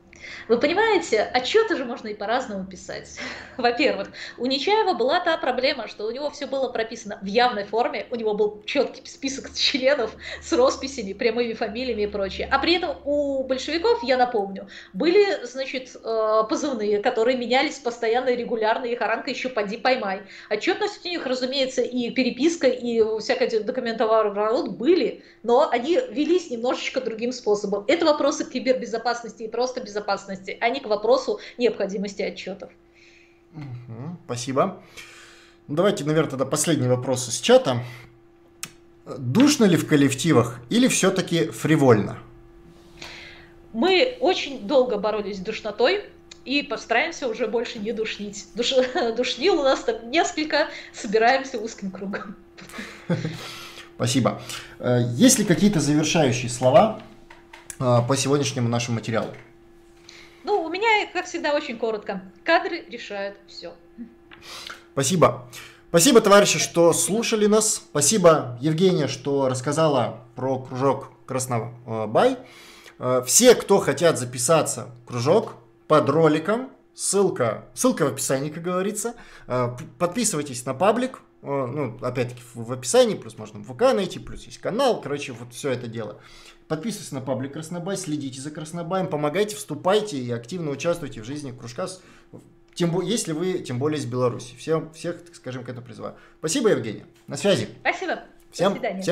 Вы понимаете, отчеты же можно и по-разному писать. Во-первых, у Нечаева была та проблема, что у него все было прописано в явной форме, у него был четкий список членов с росписями, прямыми фамилиями и прочее. А при этом у большевиков, я напомню, были, значит, э, позывные, которые менялись постоянно и регулярно, и Харанка еще поди поймай. Отчетность у них, разумеется, и переписка, и всякая документовар были, но они велись немножечко другим способом. Это вопросы кибербезопасности и просто безопасности безопасности, а не к вопросу необходимости отчетов. Угу, спасибо. Ну, давайте, наверное, тогда последний вопрос из чата. Душно ли в коллективах или все-таки фривольно? Мы очень долго боролись с душнотой, и постараемся уже больше не душнить. Душ... Душнил у нас там несколько, собираемся узким кругом. Спасибо. Э, есть ли какие-то завершающие слова э, по сегодняшнему нашему материалу? Ну, у меня, как всегда, очень коротко. Кадры решают все. Спасибо. Спасибо, товарищи, что слушали нас. Спасибо, Евгения, что рассказала про кружок Краснобай. Э, все, кто хотят записаться в кружок под роликом, ссылка, ссылка в описании, как говорится. Э, подписывайтесь на паблик, э, ну, опять-таки в описании, плюс можно в ВК найти, плюс есть канал, короче, вот все это дело. Подписывайтесь на паблик Краснобай, следите за Краснобаем, помогайте, вступайте и активно участвуйте в жизни кружка, тем, если вы, тем более из Беларуси. Всем, всех, так скажем, к этому призываю. Спасибо, Евгения. На связи. Спасибо. Всем, До свидания. Всем